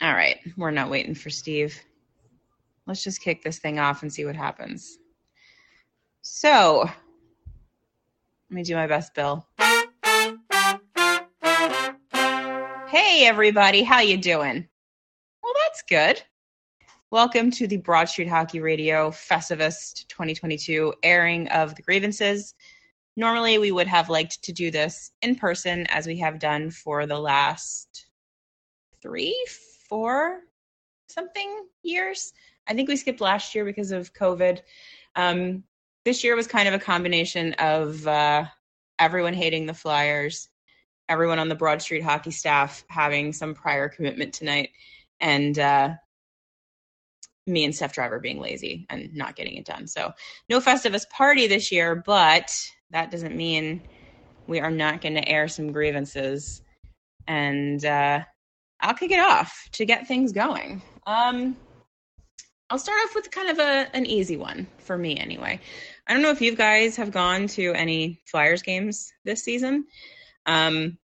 All right, we're not waiting for Steve. Let's just kick this thing off and see what happens. So, let me do my best, Bill. Hey everybody, how you doing? Well, that's good. Welcome to the Broad Street Hockey Radio Festivus 2022 airing of the grievances. Normally, we would have liked to do this in person as we have done for the last three, four, something years. I think we skipped last year because of COVID. Um, this year was kind of a combination of uh, everyone hating the Flyers everyone on the Broad Street hockey staff having some prior commitment tonight, and uh, me and Steph Driver being lazy and not getting it done. So no Festivus party this year, but that doesn't mean we are not going to air some grievances. And uh, I'll kick it off to get things going. Um, I'll start off with kind of a an easy one for me anyway. I don't know if you guys have gone to any Flyers games this season. Um,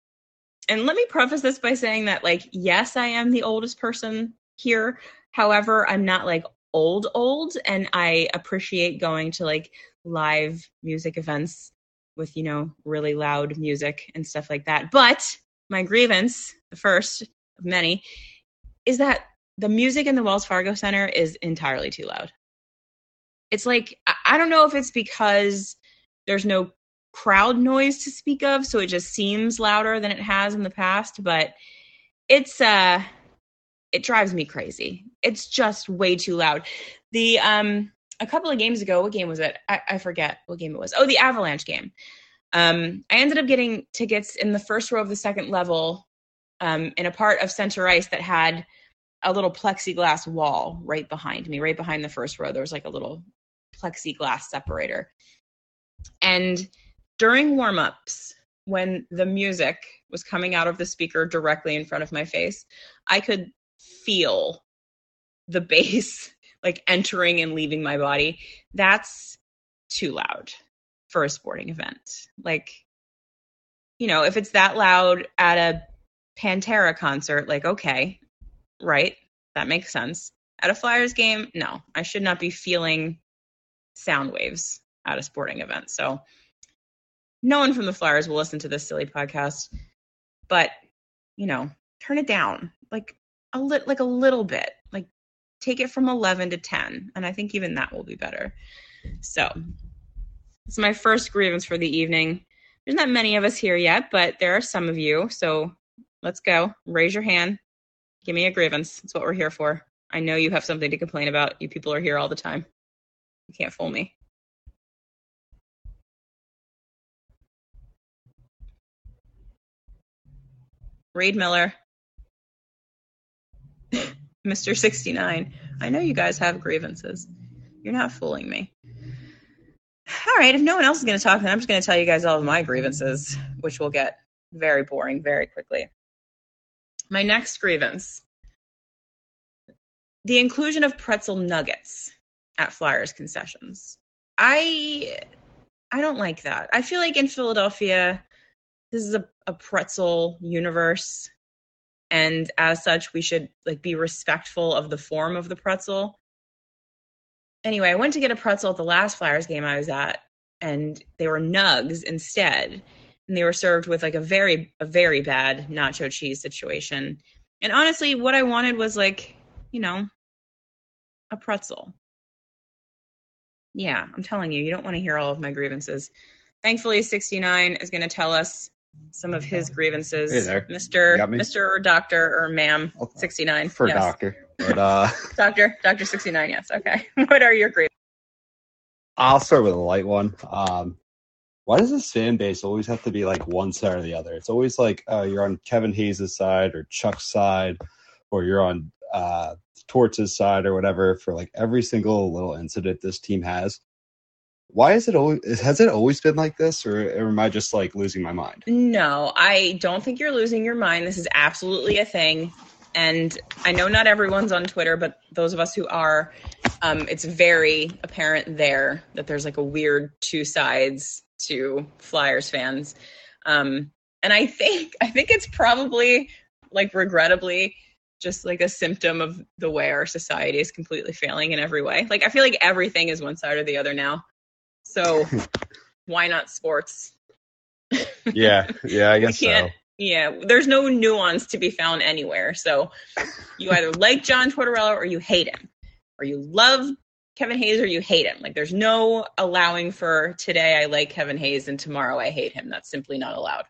and let me preface this by saying that, like, yes, I am the oldest person here. However, I'm not like old, old, and I appreciate going to like live music events with, you know, really loud music and stuff like that. But my grievance, the first many, is that the music in the Wells Fargo Center is entirely too loud. It's like, I don't know if it's because there's no crowd noise to speak of, so it just seems louder than it has in the past, but it's uh it drives me crazy. It's just way too loud. The um a couple of games ago, what game was it? I, I forget what game it was. Oh, the Avalanche game. Um, I ended up getting tickets in the first row of the second level um, in a part of center ice that had a little plexiglass wall right behind me, right behind the first row. There was like a little plexiglass separator. And during warm-ups when the music was coming out of the speaker directly in front of my face i could feel the bass like entering and leaving my body that's too loud for a sporting event like you know if it's that loud at a pantera concert like okay right that makes sense at a flyers game no i should not be feeling sound waves at a sporting event so no one from the Flyers will listen to this silly podcast, but you know, turn it down like a lit like a little bit. Like take it from 11 to 10, and I think even that will be better. So, it's my first grievance for the evening. There's not many of us here yet, but there are some of you. So, let's go. Raise your hand. Give me a grievance. That's what we're here for. I know you have something to complain about. You people are here all the time. You can't fool me. Reed Miller, Mr. 69. I know you guys have grievances. You're not fooling me. All right, if no one else is going to talk, then I'm just going to tell you guys all of my grievances, which will get very boring very quickly. My next grievance the inclusion of pretzel nuggets at Flyers concessions. I I don't like that. I feel like in Philadelphia this is a, a pretzel universe and as such we should like be respectful of the form of the pretzel anyway i went to get a pretzel at the last flyers game i was at and they were nugs instead and they were served with like a very a very bad nacho cheese situation and honestly what i wanted was like you know a pretzel Yeah, I'm telling you, you don't want to hear all of my grievances. Thankfully, 69 is going to tell us some of his grievances. Hey there. Mr. Mr. or Doctor or Ma'am 69. for yes. doctor. But uh, Doctor, Doctor 69, yes. Okay. what are your grievances? I'll start with a light one. Um, why does this fan base always have to be like one side or the other? It's always like uh, you're on Kevin Hayes' side or Chuck's side, or you're on uh, Torts' side or whatever for like every single little incident this team has. Why is it always? Has it always been like this, or, or am I just like losing my mind? No, I don't think you're losing your mind. This is absolutely a thing. And I know not everyone's on Twitter, but those of us who are, um, it's very apparent there that there's like a weird two sides to Flyers fans. Um, and I think I think it's probably like regrettably just like a symptom of the way our society is completely failing in every way. Like I feel like everything is one side or the other now. So why not sports? Yeah, yeah, I guess so. can't- Yeah, there's no nuance to be found anywhere. So you either like John Tortorella or you hate him, or you love Kevin Hayes or you hate him. Like there's no allowing for today I like Kevin Hayes and tomorrow I hate him. That's simply not allowed.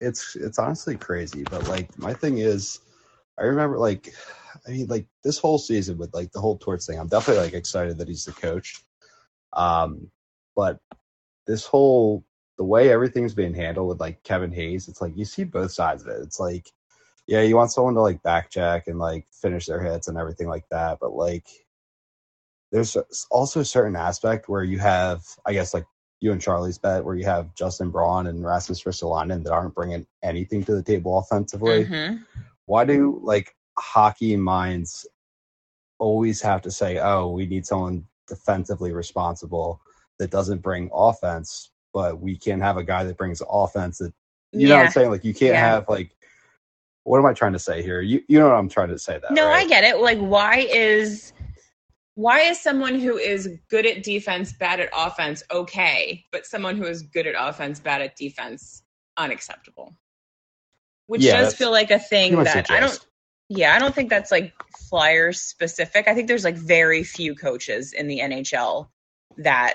it's it's honestly crazy but like my thing is i remember like i mean like this whole season with like the whole torts thing i'm definitely like excited that he's the coach um but this whole the way everything's being handled with like kevin hayes it's like you see both sides of it it's like yeah you want someone to like backcheck and like finish their hits and everything like that but like there's also a certain aspect where you have i guess like you and Charlie's bet where you have Justin Braun and Rasmus Ristolainen that aren't bringing anything to the table offensively. Mhm. Why do like hockey minds always have to say, "Oh, we need someone defensively responsible that doesn't bring offense," but we can't have a guy that brings offense that you know what I'm saying? Like you can't Yeah. have like what am I trying to say here? You you know what I'm trying to say that. No, right? I get it. Like why is why is someone who is good at defense bad at offense okay, but someone who is good at offense bad at defense unacceptable? Which Yeah, does feel like a thing that I don't. Yeah, I don't think that's like Flyers specific. I think there's like very few coaches in the NHL that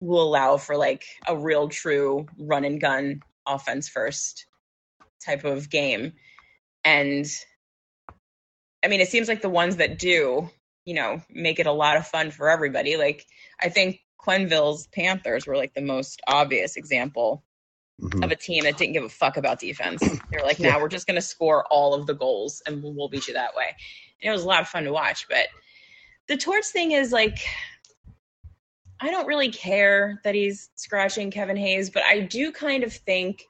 will allow for like a real true run and gun offense first type of game. And I mean, it seems like the ones that do, you know, make it a lot of fun for everybody. Like I think Quenneville's Panthers were like the most obvious example Mhm. of a team that didn't give a fuck about defense. They're like, now Yeah. we're just going to score all of the goals and we'll, we'll beat you that way. And it was a lot of fun to watch. But the Torts thing is like, I don't really care that he's scratching Kevin Hayes, but I do kind of think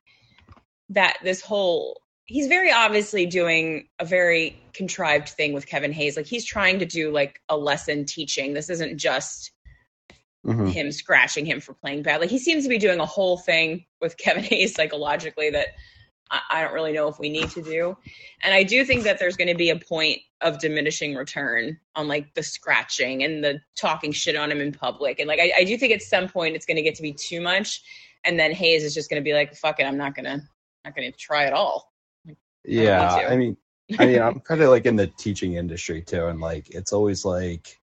that this whole he's very obviously doing a very contrived thing with Kevin Hayes. Like he's trying to do like a lesson teaching. This isn't just Mhm. him scratching him for playing bad. Like he seems to be doing a whole thing with Kevin Hayes psychologically that I, I don't really know if we need to do. And I do think that there's going to be a point of diminishing return on like the scratching and the talking shit on him in public. And like I, I do think at some point it's going to get to be too much, and then Hayes is just going to be like, "Fuck it, I'm not gonna, not gonna try at all." Yeah. I mean, I mean, I'm kind of like in the teaching industry too, and like it's always like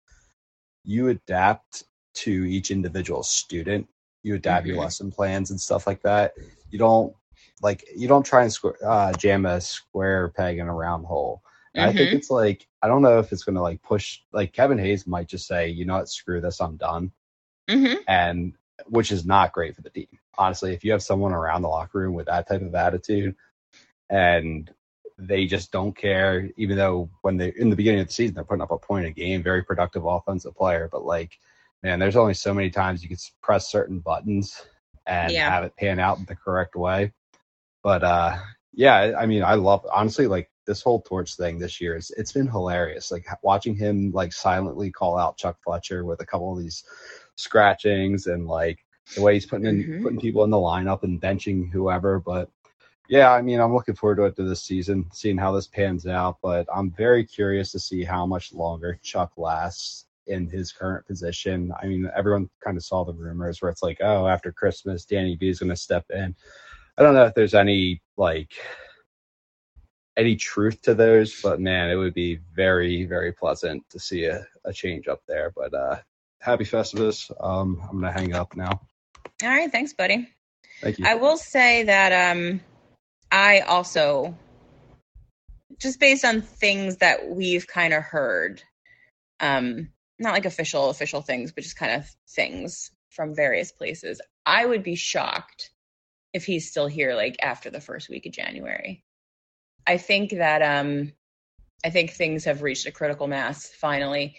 you adapt to each individual student. You adapt your Mhm. lesson plans and stuff like that. You don't like you don't try and squ- uh, jam a square peg in a round hole. And I think Mhm. it's like I don't know if it's going to like push. Like Kevin Hayes might just say, you know what, screw this, I'm done, Mhm. and which is not great for the team. Honestly, if you have someone around the locker room with that type of attitude, and they just don't care, even though when they in the beginning of the season they're putting up a point a game, very productive offensive player, but like, man, there's only so many times you can press certain buttons and Yeah. have it pan out in the correct way. But uh yeah, I mean, I love honestly like this whole Torts thing this year. It's it's been hilarious. Like watching him like silently call out Chuck Fletcher with a couple of these scratchings and like the way he's putting in Mhm. putting people in the lineup and benching whoever. But yeah, I mean, I'm looking forward to it to this season, seeing how this pans out. But I'm very curious to see how much longer Chuck lasts in his current position. I mean, everyone kind of saw the rumors where it's like, oh, after Christmas, Danny B is going to step in. I don't know if there's any like any truth to those, but man, it would be very, very pleasant to see a, a change up there. But uh happy Festivus. Um, I'm gonna hang up now. All right, thanks, buddy. Thank you. I will say that um, I also, just based on things that we've kind of heard, um, not like official official things, but just kind of things from various places. I would be shocked if he's still here like after the first week of January. I think that um, I think things have reached a critical mass finally.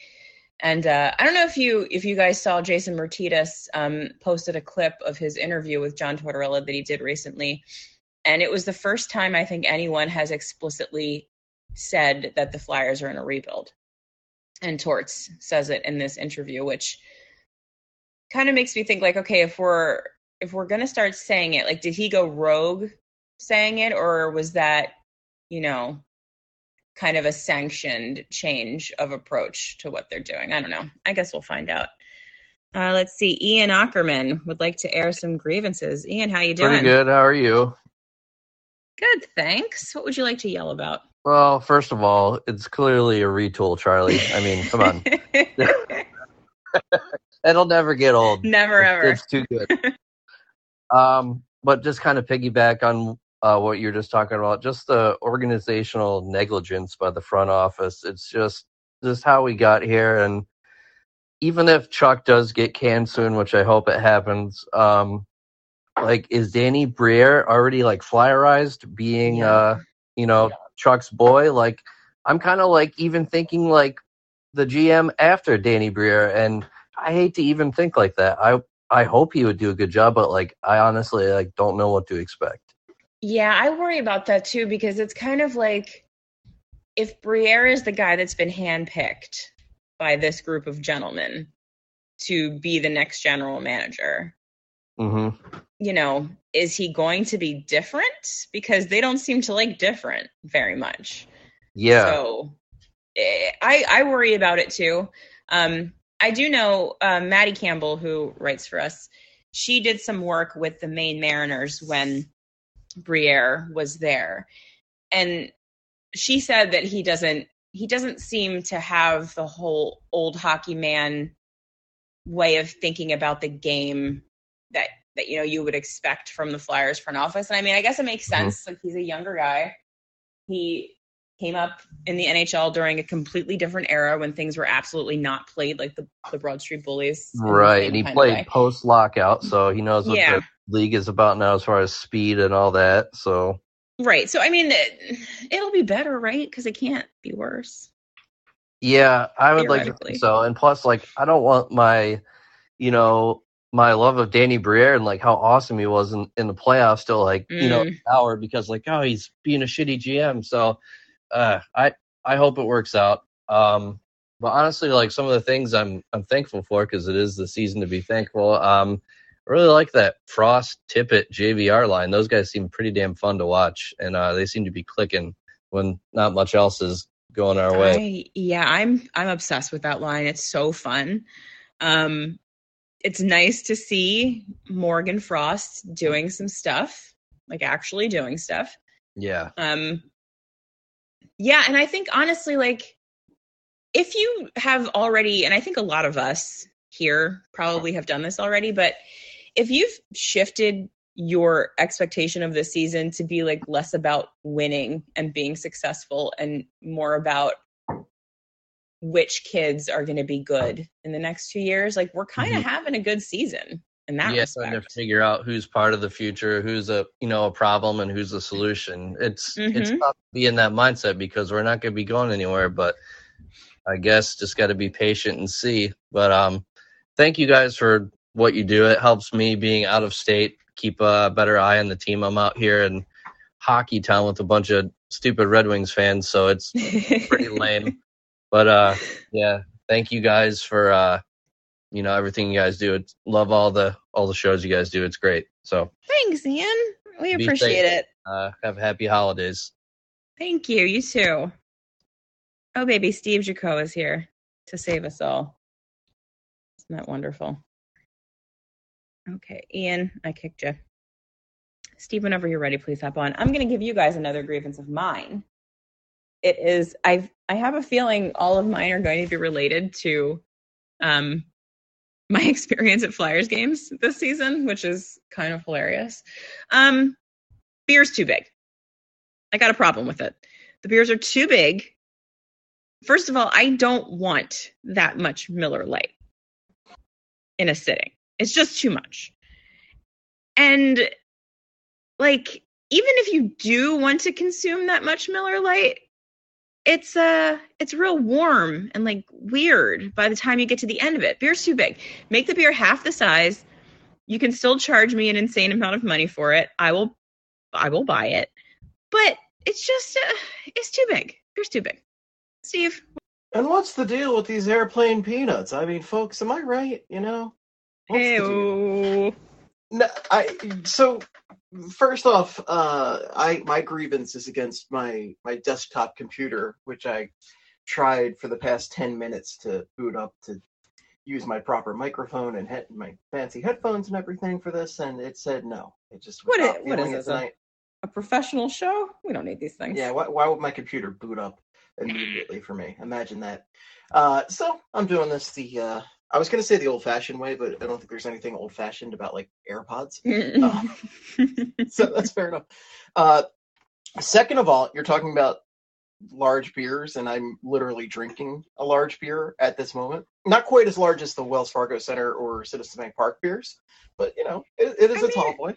And uh, I don't know if you if you guys saw Jason Myrtetus um, posted a clip of his interview with John Tortorella that he did recently, and it was the first time I think anyone has explicitly said that the Flyers are in a rebuild. And Torts says it in this interview, which kind of makes me think like, okay, if we're if we're gonna start saying it, like, did he go rogue saying it, or was that, you know, kind of a sanctioned change of approach to what they're doing. I don't know. I guess we'll find out. Uh, let's see. Ian Ackerman would like to air some grievances. Ian, how you doing? Pretty good. How are you? Good, thanks. What would you like to yell about? Well, first of all, it's clearly a retool, Charlie. I mean, come on. It'll never get old. Never It's- ever. It's too good. um, but just kind of piggyback on uh, what you're just talking about, just the organizational negligence by the front office. It's just just how we got here, and even if Chuck does get canned soon, which I hope it happens, um, like is Danny Briere already like flyerized being Yeah. uh you know Chuck's boy? Like I'm kind of like even thinking like the GM after Danny Briere, and I hate to even think like that. I I hope he would do a good job, but like I honestly like don't know what to expect. Yeah, I worry about that too because it's kind of like if Briere is the guy that's been handpicked by this group of gentlemen to be the next general manager, hmm you know, is he going to be different? Because they don't seem to like different very much. Yeah, So eh, I I worry about it too. Um, I do know uh, Maddie Campbell, who writes for us. She did some work with the Maine Mariners when Briere was there, and she said that he doesn't he doesn't seem to have the whole old hockey man way of thinking about the game that that you know you would expect from the Flyers front office. And I mean, I guess it makes Mhm. sense. Like he's a younger guy. He came up in the NHL during a completely different era when things were absolutely not played like the, the Broad Street Bullies. right. And he kind of way. played post lockout, so he knows what Yeah. the league is about now as far as speed and all that. So Right. So I mean, it, it'll be better, right? Because it can't be worse. Yeah, I would like to think so. And plus, like, I don't want my, you know, my love of Danny Briere and like how awesome he was in, in the playoffs still like, you know, Mm. sour because like, oh, he's being a shitty GM. So, uh, I I hope it works out. Um, but honestly, like some of the things I'm I'm thankful for because it is the season to be thankful. Um, I really like that Frost Tippett JVR line. Those guys seem pretty damn fun to watch, and uh, they seem to be clicking when not much else is going our way. I, yeah, I'm I'm obsessed with that line. It's so fun. Um, it's nice to see Morgan Frost doing some stuff, like actually doing stuff. Yeah. Um, yeah, and I think honestly, like if you have already, and I think a lot of us here probably have done this already, but if you've shifted your expectation of this season to be like less about winning and being successful and more about which kids are going to be good in the next two years, like we're kind of Mhm. having a good season in that yeah, trying to figure out who's part of the future, who's a you know a problem, and who's the solution. It's it's Mhm. tough to be in that mindset because we're not going to be going anywhere. But I guess just got to be patient and see. But um, thank you guys for what you do. It helps me being out of state keep a better eye on the team. I'm out here in hockey town with a bunch of stupid Red Wings fans, so it's pretty lame. But uh, yeah, thank you guys for uh, you know everything you guys do. It's, love all the all the shows you guys do. It's great. So Thanks, Ian. We appreciate safe. it. uh, have happy holidays. Thank you. You too. Oh, baby, Steve Jaco is here to save us all. Isn't that wonderful? Okay, Ian, I kicked you. Steve, whenever you're ready, please hop on. I'm going to give you guys another grievance of mine. It is I I have a feeling all of mine are going to be related to um my experience at Flyers games this season, which is kind of hilarious. Um, beer's too big. I got a problem with it. The beers are too big. First of all, I don't want that much Miller Lite in a sitting. It's just too much. And like even if you do want to consume that much Miller Lite, it's uh it's real warm and like weird by the time you get to the end of it. Beer's too big. Make the beer half the size. You can still charge me an insane amount of money for it. I will I will buy it. But it's just uh, it's too big. Beer's too big. Steve, And what's the deal with these airplane peanuts? I mean, folks, am I right? You know, What's the deal? Ew. No, I so first off, uh, I my grievance is against my my desktop computer, which I tried for the past ten minutes to boot up to use my proper microphone and head, my fancy headphones and everything for this, and it said no. It just What not i- what it this, a- A professional show? We don't need these things. Yeah, why, why would my computer boot up immediately for me? Imagine that. Uh, so I'm doing this the uh, I was gonna say the old-fashioned way, but I don't think there's anything old-fashioned about like AirPods. so that's fair enough. Uh, second of all, you're talking about large beers, and I'm literally drinking a large beer at this moment. Not quite as large as the Wells Fargo Center or Citizens Bank Park beers, but you know, it, it is I a tall mean, boy.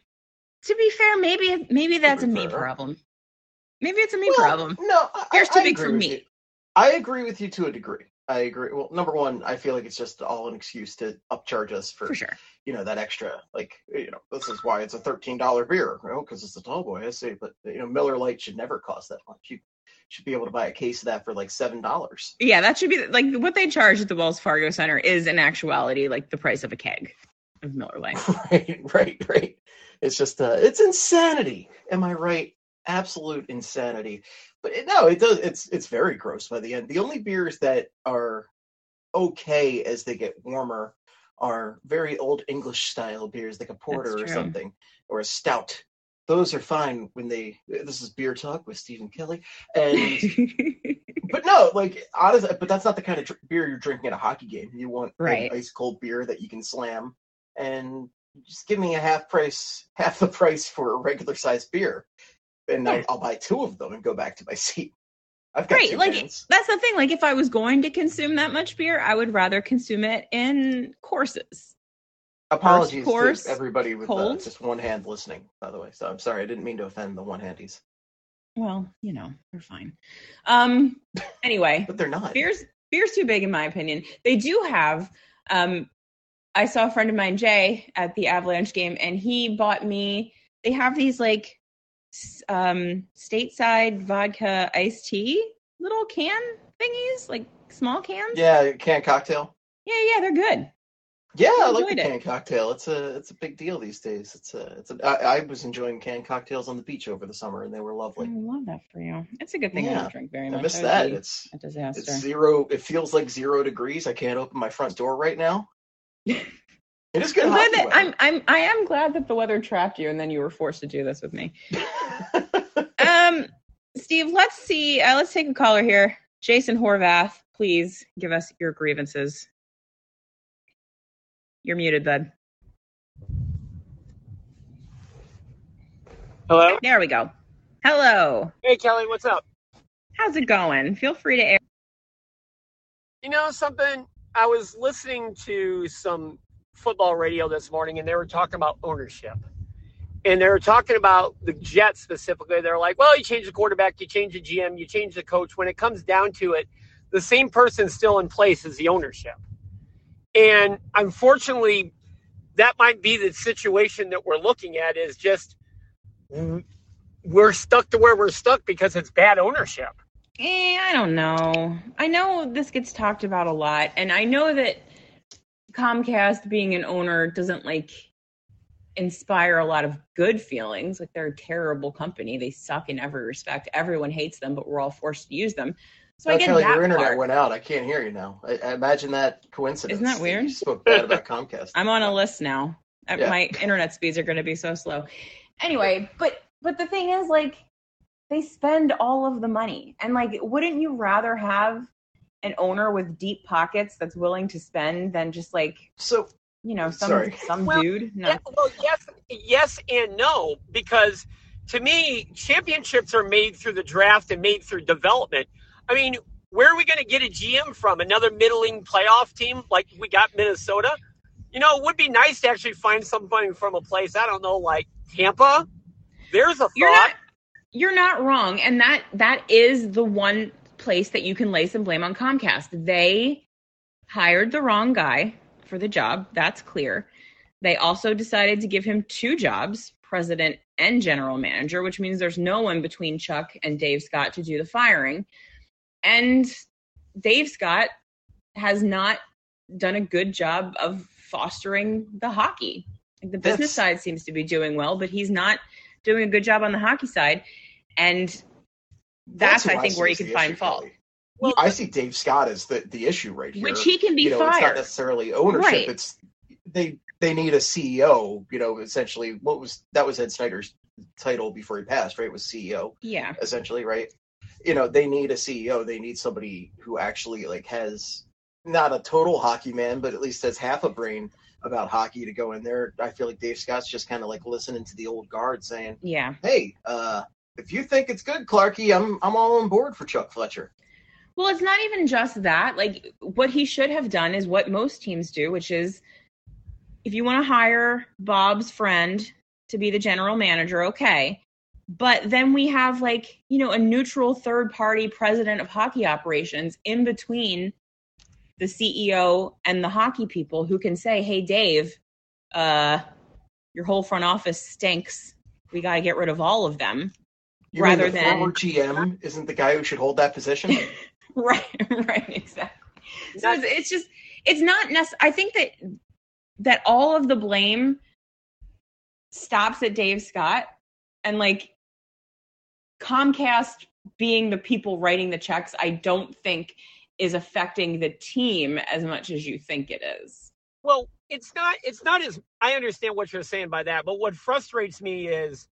to be fair, maybe maybe that's a me fair. problem. Maybe it's a me Well, problem. No, I, Beer's too I big for me. you. I agree with you to a degree. I agree. Well, number one, I feel like it's just all an excuse to upcharge us for, For sure. you know, that extra. Like, you know, this is why it's a thirteen dollar beer, you know, because it's a tall boy. I see, but you know, Miller Lite should never cost that much. You should be able to buy a case of that for like seven dollars. Yeah, that should be like what they charge at the Wells Fargo Center is in actuality like the price of a keg of Miller Lite. right, right, right. It's just, uh, it's insanity. Am I right? Absolute insanity. But it, no, it does. It's it's very gross by the end. The only beers that are okay as they get warmer are very old English style beers, like a porter or something, or a stout. Those are fine when they. This is beer talk with Stephen Kelly, and but no, like honestly, but that's not the kind of dr- beer you're drinking at a hockey game. You want Right. ice cold beer that you can slam, and just give me a half price, half the price for a regular sized beer, and Yeah. I'll, I'll buy two of them and go back to my seat. I've got right, like cans. that's the thing. Like if I was going to consume that much beer, I would rather consume it in courses. Apologies course, to everybody with uh, just one hand listening, by the way. So I'm sorry, I didn't mean to offend the one handies, Well, you know, they're fine. Um anyway, but they're not. beer's beer's too big in my opinion. They do have um I saw a friend of mine, Jay, at the Avalanche game, and he bought me they have these like um stateside vodka iced tea little can thingies, like small cans. Yeah, can cocktail. yeah, yeah, they're good. Yeah, I I like the it. canned cocktail. It's a it's a big deal these days. It's a it's a. I, I was enjoying canned cocktails on the beach over the summer, and they were lovely. I love that for you. It's a good thing I don't drink very much. I miss would that. It's a disaster. it's zero. It feels like zero degrees. I can't open my front door right now. It is good. I'm glad that weather. I'm I'm I am glad that the weather trapped you and then you were forced to do this with me. Um, Steve, let's see. Uh, let's take a caller here. Jason Horvath, please give us your grievances. You're muted, bud. Hello. There we go. Hello. Hey, Kelly, what's up? How's it going? Feel free to air. You know something? I was listening to some football radio this morning, and they were talking about ownership. And they were talking about the Jets specifically. They're like, well, you change the quarterback, you change the GM, you change the coach. When it comes down to it, the same person's still in place as the ownership. And unfortunately, that might be the situation that we're looking at is just we're stuck to where we're stuck because it's bad ownership. Eh, I don't know. I know this gets talked about a lot, and I know that Comcast being an owner doesn't like inspire a lot of good feelings. Like they're a terrible company. They suck in every respect. Everyone hates them, but we're all forced to use them. So I Oh, get Kelly, that your internet part. went out. I can't hear you now. I, I imagine that coincidence. Isn't that weird? You spoke bad about Comcast. I'm on a list now. Uh, Yeah. My internet speeds are going to be so slow. Anyway, but but the thing is, like, they spend all of the money, and like, wouldn't you rather have an owner with deep pockets that's willing to spend than just like So you know some Sorry. some Well, dude. No. Yeah, well, yes, yes, and no, because to me, championships are made through the draft and made through development. I mean, where are we going to get a GM from? Another middling playoff team like we got Minnesota? You know, it would be nice to actually find somebody from a place I don't know, like Tampa. There's a You're not you're not wrong, and that that is the one place that you can lay some blame on Comcast. They hired the wrong guy for the job. That's clear. They also decided to give him two jobs, president and general manager, which means there's no one between Chuck and Dave Scott to do the firing. And Dave Scott has not done a good job of fostering the hockey. Like, The business That's- side seems to be doing well, but he's not doing a good job on the hockey side. And that's, who I think, see where you can find fault. Kelly. Well, I see Dave Scott as the, the issue right here. Which he can be you know, It's not necessarily ownership. Right. It's they they need a CEO. You know, essentially, what was that was Ed Snider's title before he passed, right? Was CEO Yeah. essentially, right? You know, they need a CEO. They need somebody who actually like has not a total hockey man, but at least has half a brain about hockey to go in there. I feel like Dave Scott's just kind of like listening to the old guard saying, Yeah. "Hey, uh, if you think it's good, Clarky, I'm I'm all on board for Chuck Fletcher." Well, it's not even just that. Like, what he should have done is what most teams do, which is if you want to hire Bob's friend to be the general manager, okay. But then we have, like, you know, a neutral third party president of hockey operations in between the CEO and the hockey people who can say, hey, Dave, uh, your whole front office stinks. We got to get rid of all of them. You Rather mean the than- former GM isn't the guy who should hold that position? right right exactly so it's, it's just it's not necessary i think that that all of the blame stops at dave scott and like comcast being the people writing the checks i don't think is affecting the team as much as you think it is Well, it's not. It's not as. I understand what you're saying by that, but what frustrates me is,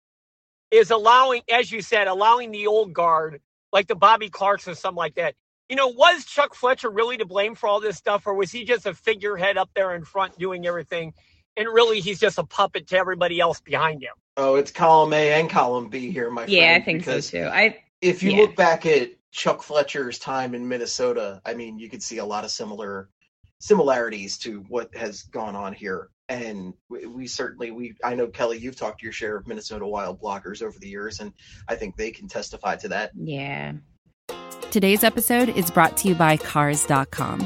is allowing, as you said, allowing the old guard, like the Bobby Clarkes or something like that. You know, was Chuck Fletcher really to blame for all this stuff, or was he just a figurehead up there in front doing everything, and really he's just a puppet to everybody else behind him? oh, it's column A and column B here, my friend. yeah i think so too i If you Yeah. look back at Chuck Fletcher's time in Minnesota, I mean, you could see a lot of similar similarities to what has gone on here. And we, we certainly, we I know Kelly, you've talked to your share of Minnesota Wild blockers over the years, and I think they can testify to that. yeah Today's episode is brought to you by Cars.com.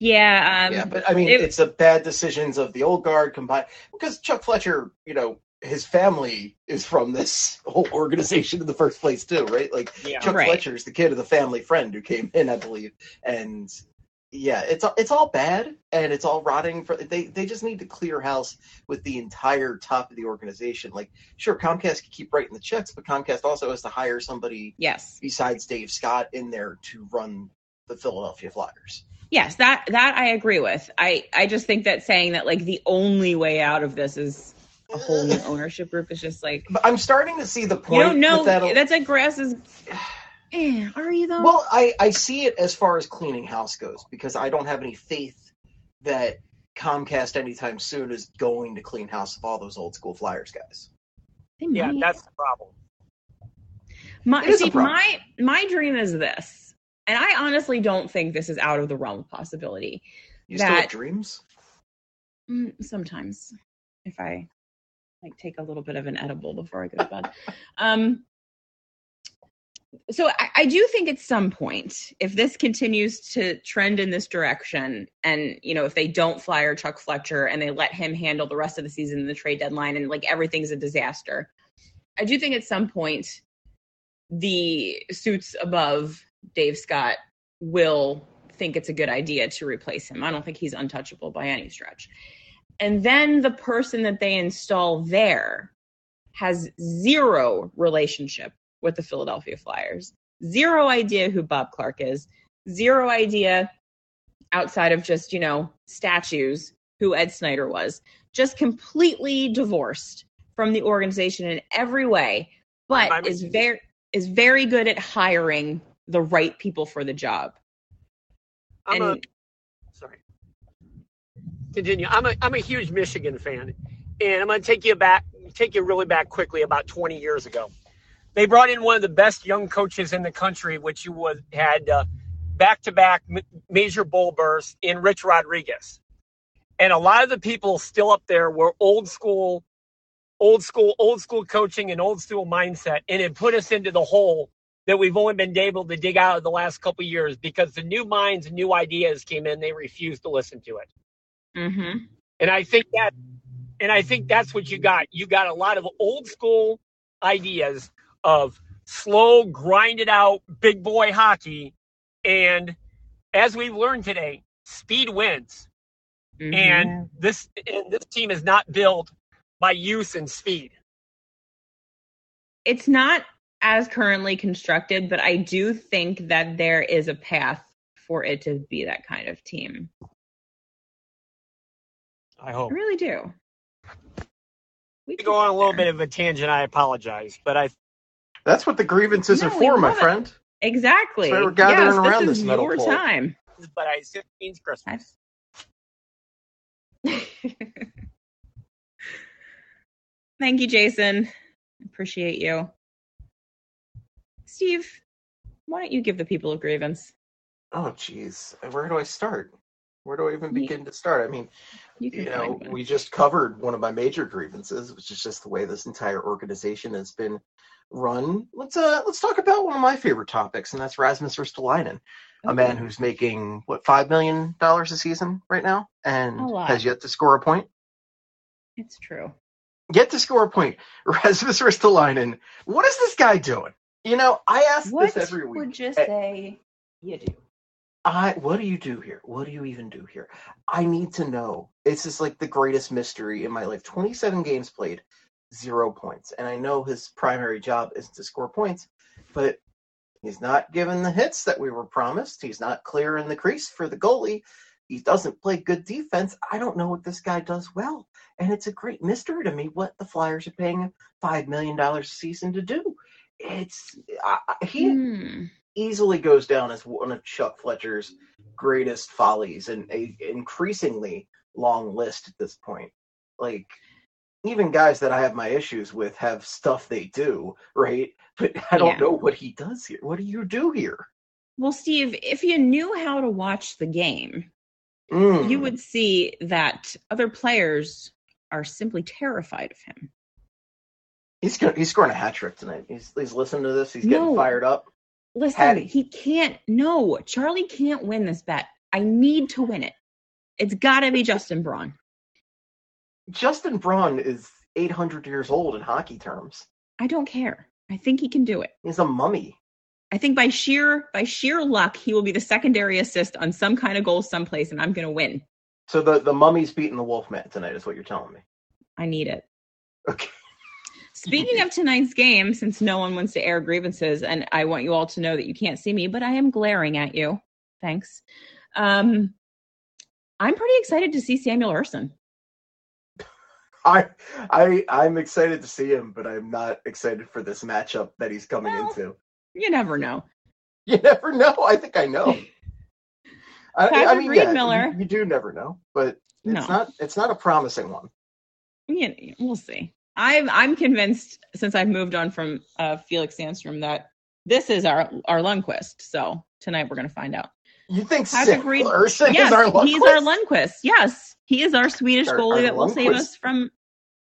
Yeah um yeah, but I mean, it- it's the bad decisions of the old guard combined because Chuck Fletcher, you know, his family is from this whole organization in the first place too, right? Like Yeah. Chuck Right. Fletcher's the kid of the family friend who came in, I believe, and yeah, it's it's all bad and it's all rotting. For they they just need to clear house with the entire top of the organization. Like, sure, Comcast can keep writing the checks, but Comcast also has to hire somebody yes besides Dave Scott in there to run the Philadelphia Flyers. Yes, that that I agree with. I I just think that saying that like the only way out of this is a whole new ownership group is just like But I'm starting to see the point. you don't know that. that's like grass is. Eh, are you though? well, I I see it as far as cleaning house goes because I don't have any faith that Comcast anytime soon is going to clean house of all those old school Flyers guys. Yeah, that's the problem. my it is see problem. my my dream is this, and I honestly don't think this is out of the realm of possibility. You still have dreams? Mm, sometimes, if I like take a little bit of an edible before I go to bed. um, so I, I do think at some point, if this continues to trend in this direction, and you know, if they don't fire Chuck Fletcher and they let him handle the rest of the season and the trade deadline, and like everything's a disaster, I do think at some point the suits above Dave Scott will think it's a good idea to replace him. I don't think he's untouchable by any stretch. And then the person that they install there has zero relationship with the Philadelphia Flyers, zero idea who Bob Clarke is, zero idea outside of just, you know, statues who Ed Snider was, just completely divorced from the organization in every way, but is very is very good at hiring the right people for the job. I'm And- a sorry. Continue. I'm a I'm a huge Michigan fan, and I'm going to take you back, take you really back quickly about 20 years ago. They brought in one of the best young coaches in the country, which you was had uh, back-to-back major bowl bursts in Rich Rodriguez, and a lot of the people still up there were old school, old school, old school coaching and old school mindset, and it put us into the hole that we've only been able to dig out of the last couple of years because the new minds and new ideas came in. They refused to listen to it. Mm-hmm. And I think that, and I think that's what you got. You got a lot of old school ideas of slow, grinded out big boy hockey. And as we've learned today, speed wins. Mm-hmm. And this, and this team is not built by youth and speed. it's not as currently constructed, but I do think that there is a path for it to be that kind of team. I hope. I really do. We go on a little there. bit of a tangent, I apologize, but I That's what the grievances No, are for, my love it. friend. Exactly. That's why we're gathering yes, around this this metal your pole. time. but I it means Christmas. Thank you, Jason. Appreciate you. Steve, why don't you give the people a grievance? Oh, jeez. Where do I start? Where do I even You- begin to start? I mean, You you know, we just covered one of my major grievances, which is just the way this entire organization has been run. Let's uh let's talk about one of my favorite topics, and that's Rasmus Ristolainen, a man who's making what five million dollars a season right now, and has yet to score a point. It's true. Yet to score a point. Rasmus Ristolainen, what is this guy doing? You know, I ask What this every week. would you Eh, say you do? I what do you do here? What do you even do here? I need to know. This is like the greatest mystery in my life. 27 games played, zero points. And I know his primary job is to score points, but he's not given the hits that we were promised. He's not clear in the crease for the goalie. He doesn't play good defense. I don't know what this guy does well. And it's a great mystery to me what the Flyers are paying him $5 million a season to do. It's I, he Hmm. easily goes down as one of Chuck Fletcher's greatest follies and a increasingly long list at this point. Like even guys that I have my issues with have stuff they do, right? But I don't Yeah. know what he does here. What do you do here? Well, Steve, if you knew how to watch the game, Mm. you would see that other players are simply terrified of him. He's he's scoring a hat trick tonight. He's he's listening to this. He's getting No. fired up. Listen, Patty. he can't. No, Charlie can't win this bet. I need to win it. It's got to be Justin Braun. Justin Braun is 800 years old in hockey terms. I don't care. I think he can do it. He's a mummy. I think by sheer by sheer luck, he will be the secondary assist on some kind of goal someplace, and I'm going to win. So the the mummy's beating the Wolfman tonight, is what you're telling me. I need it. Okay. Speaking of tonight's game, since no one wants to air grievances, and I want you all to know that you can't see me, but I am glaring at you. Thanks. Um, I'm pretty excited to see Samuel Ersson. I I I'm excited to see him, but I'm not excited for this matchup that he's coming Well, into. You never know. You never know. I think I know. I, I mean, Reed yeah, Miller. You, you do never know, but it's No. not it's not a promising one. Yeah, we'll see. I'm I'm convinced since I've moved on from uh, Felix Sandstrom that this is our our Lundqvist. So tonight we're going to find out. You think Patrick Reed- yes, is our Lundqvist? he's our Lundqvist. Yes, he is our Swedish Our- goalie our that will save us from.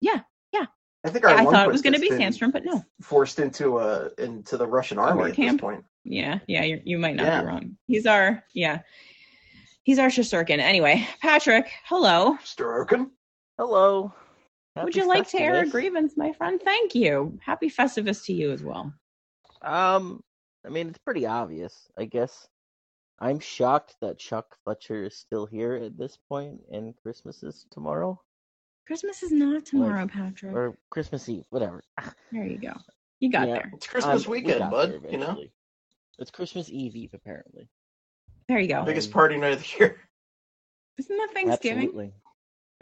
Yeah, yeah. I think our I thought it was going to be Sandstrom, but no. Forced into a into the Russian army at camp. this point. Yeah, yeah, you you might not Yeah. be wrong. He's our yeah, he's our Shesterkin. Anyway, Patrick, hello. Stroken. Hello. Would Happy you like to air a grievance, my friend? Thank you. Happy Festivus to you as well. Um, I mean, it's pretty obvious, I guess. I'm shocked that Chuck Fletcher is still here at this point, and Christmas is tomorrow Christmas is not tomorrow, Patrick. or Christmas Eve, whatever. There you go. You got Yeah. there. It's Christmas Um, weekend, got bud. You know. It's Christmas Eve Eve apparently. There you go. biggest party night of the year. Isn't that Thanksgiving? Absolutely.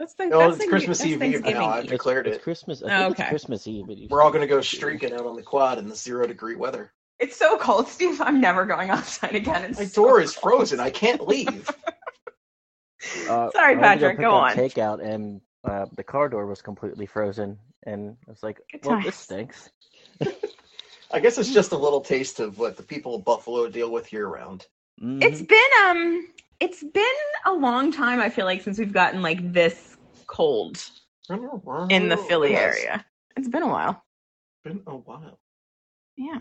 That's the, Oh, that's it's the- Christmas that's Eve Eve Thanksgiving now. I've declared it's it. Christmas. I Oh, think okay. it's Christmas Eve. It We're all gonna go used to be. streaking out on the quad in the zero degree weather. It's so cold, Steve. I'm never going outside again. It's My so door is cold. frozen. I can't leave. Uh, Sorry, I went to go Patrick, go up on. Takeout, and uh, the car door was completely frozen, and I was like, Good "Well, times. this stinks." I guess it's just a little taste of what the people of Buffalo deal with year round. Mhm. It's been um it's been a long time I feel like since we've gotten like this cold in the Philly It area. It's been a while. Been a while. Yeah.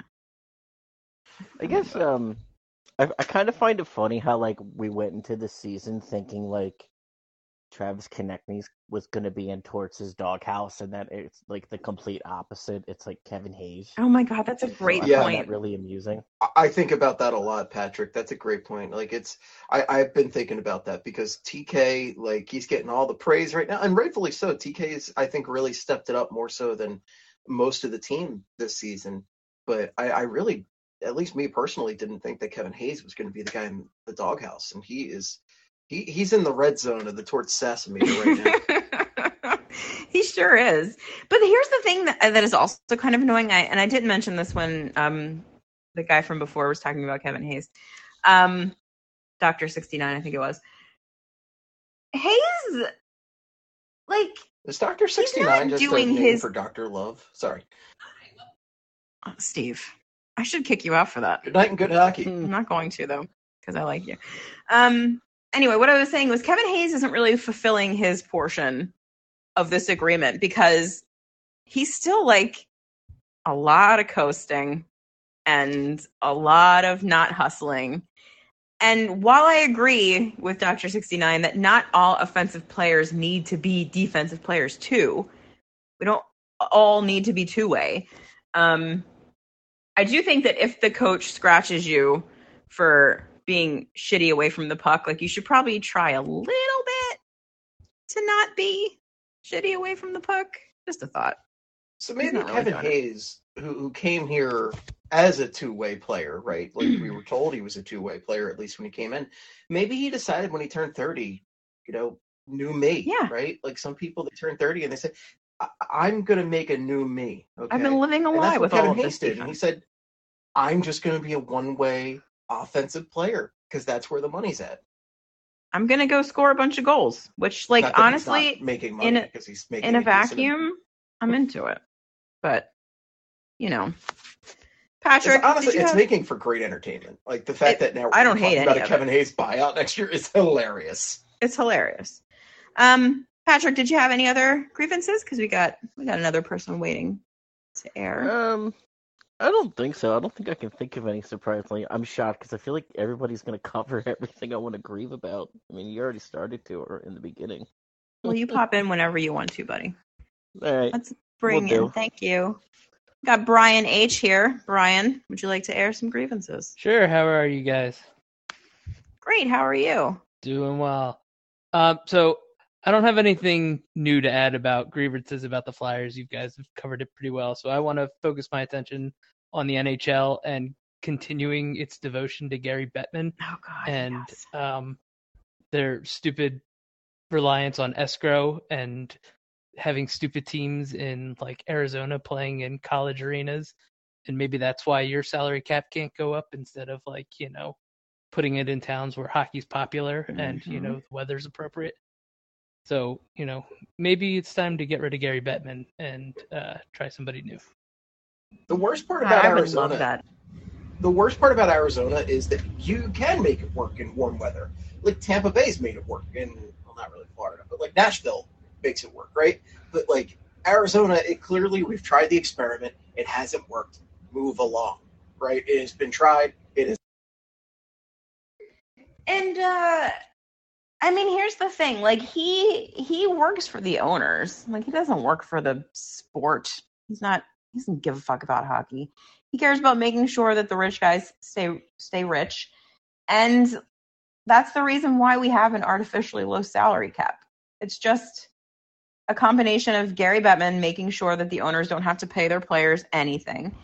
I guess um, I I kind of find it funny how like we went into the season thinking like Travis Konecny was going to be in Torts' doghouse, and that it's like the complete opposite. It's like Kevin Hayes. Oh my god, that's a great I Yeah. point. that really amusing. I- I think about that a lot, Patrick. That's a great point. Like it's, I, I've been thinking about that because TK, like he's getting all the praise right now, and rightfully so. TK TK's, I think, really stepped it up more so than most of the team this season. But I, I really, at least me personally, didn't think that Kevin Hayes was going to be the guy in the doghouse, and he is. He, he's in the red zone of the Torch Sesame right now. he sure is. But here's the thing that that is also kind of annoying. I and I didn't mention this when um the guy from before was talking about Kevin Hayes. Um Doctor sixty nine, I think it was. Hayes like Is Doctor sixty nine just doing his- for Doctor Love? Sorry. oh, Steve. I should kick you out for that. Good night and good hockey. I'm not going to though, because I like you. Um. Anyway, what I was saying was Kevin Hayes isn't really fulfilling his portion of this agreement because he's still like a lot of coasting and a lot of not hustling. And while I agree with Dr. 69 that not all offensive players need to be defensive players too, we don't all need to be two way. Um, I do think that if the coach scratches you for being shitty away from the puck, like you should probably try a little bit to not be shitty away from the puck. Just a thought. So maybe really Kevin. Hayes, who, who came here as a two way player, right? Like we were told he was a two way player, at least when he came in. Maybe he decided when he turned 30, you know, new me, Yeah. right? Like some people, they turn 30 and they say, I- I'm going to make a new me. Okay. I've been living a lie with Kevin all of Hayes this did. And he said, I'm just going to be a one way offensive player because that's where the money's at. I'm gonna go score a bunch of goals, which, like, Not that he's not honestly, making money in a- because he's making in a decent vacuum, I'm into it. But you know, It's- Patrick, honestly, it's have- making for great entertainment. Like the fact It- that now I don't we're hate talking about a of Kevin Hayes buyout next year is hilarious. it's hilarious. Um, Patrick, did you have any other grievances? Because we got we got another person waiting to air. Um, I don't think so. I don't think I can think of any surprisingly. I'm shocked because I feel like everybody's gonna cover everything I want to grieve about. I mean, you already started to or in the beginning. Well, you pop in whenever you want to, buddy. All right. Let's bring Will in. do. Thank you. Got Brian H here. Brian, would you like to air some grievances? Sure. How are you guys? Great. How are you? Doing well. Um, so I don't have anything new to add about grievances about the Flyers. You guys have covered it pretty well. So I want to focus my attention on the NHL and continuing its devotion to Gary Bettman Oh God. and yes. um, their stupid reliance on escrow and having stupid teams in like Arizona playing in college arenas. And maybe that's why your salary cap can't go up instead of like, you know, putting it in towns where hockey's popular and, you know, the weather's appropriate. So, you know, maybe it's time to get rid of Gary Bettman and uh, try somebody new. The worst part about I would Arizona, love that. the worst part about Arizona is that you can make it work in warm weather. Like Tampa Bay's made it work in, well, not really Florida, but like Nashville makes it work, right? But like Arizona, it clearly we've tried the experiment. It hasn't worked. Move along, right? It has been tried. It is. And uh I mean, here's the thing. Like he he works for the owners. Like he doesn't work for the sport. He's not he doesn't give a fuck about hockey. He cares about making sure that the rich guys stay stay rich. And that's the reason why we have an artificially low salary cap. It's just a combination of Gary Bettman making sure that the owners don't have to pay their players anything,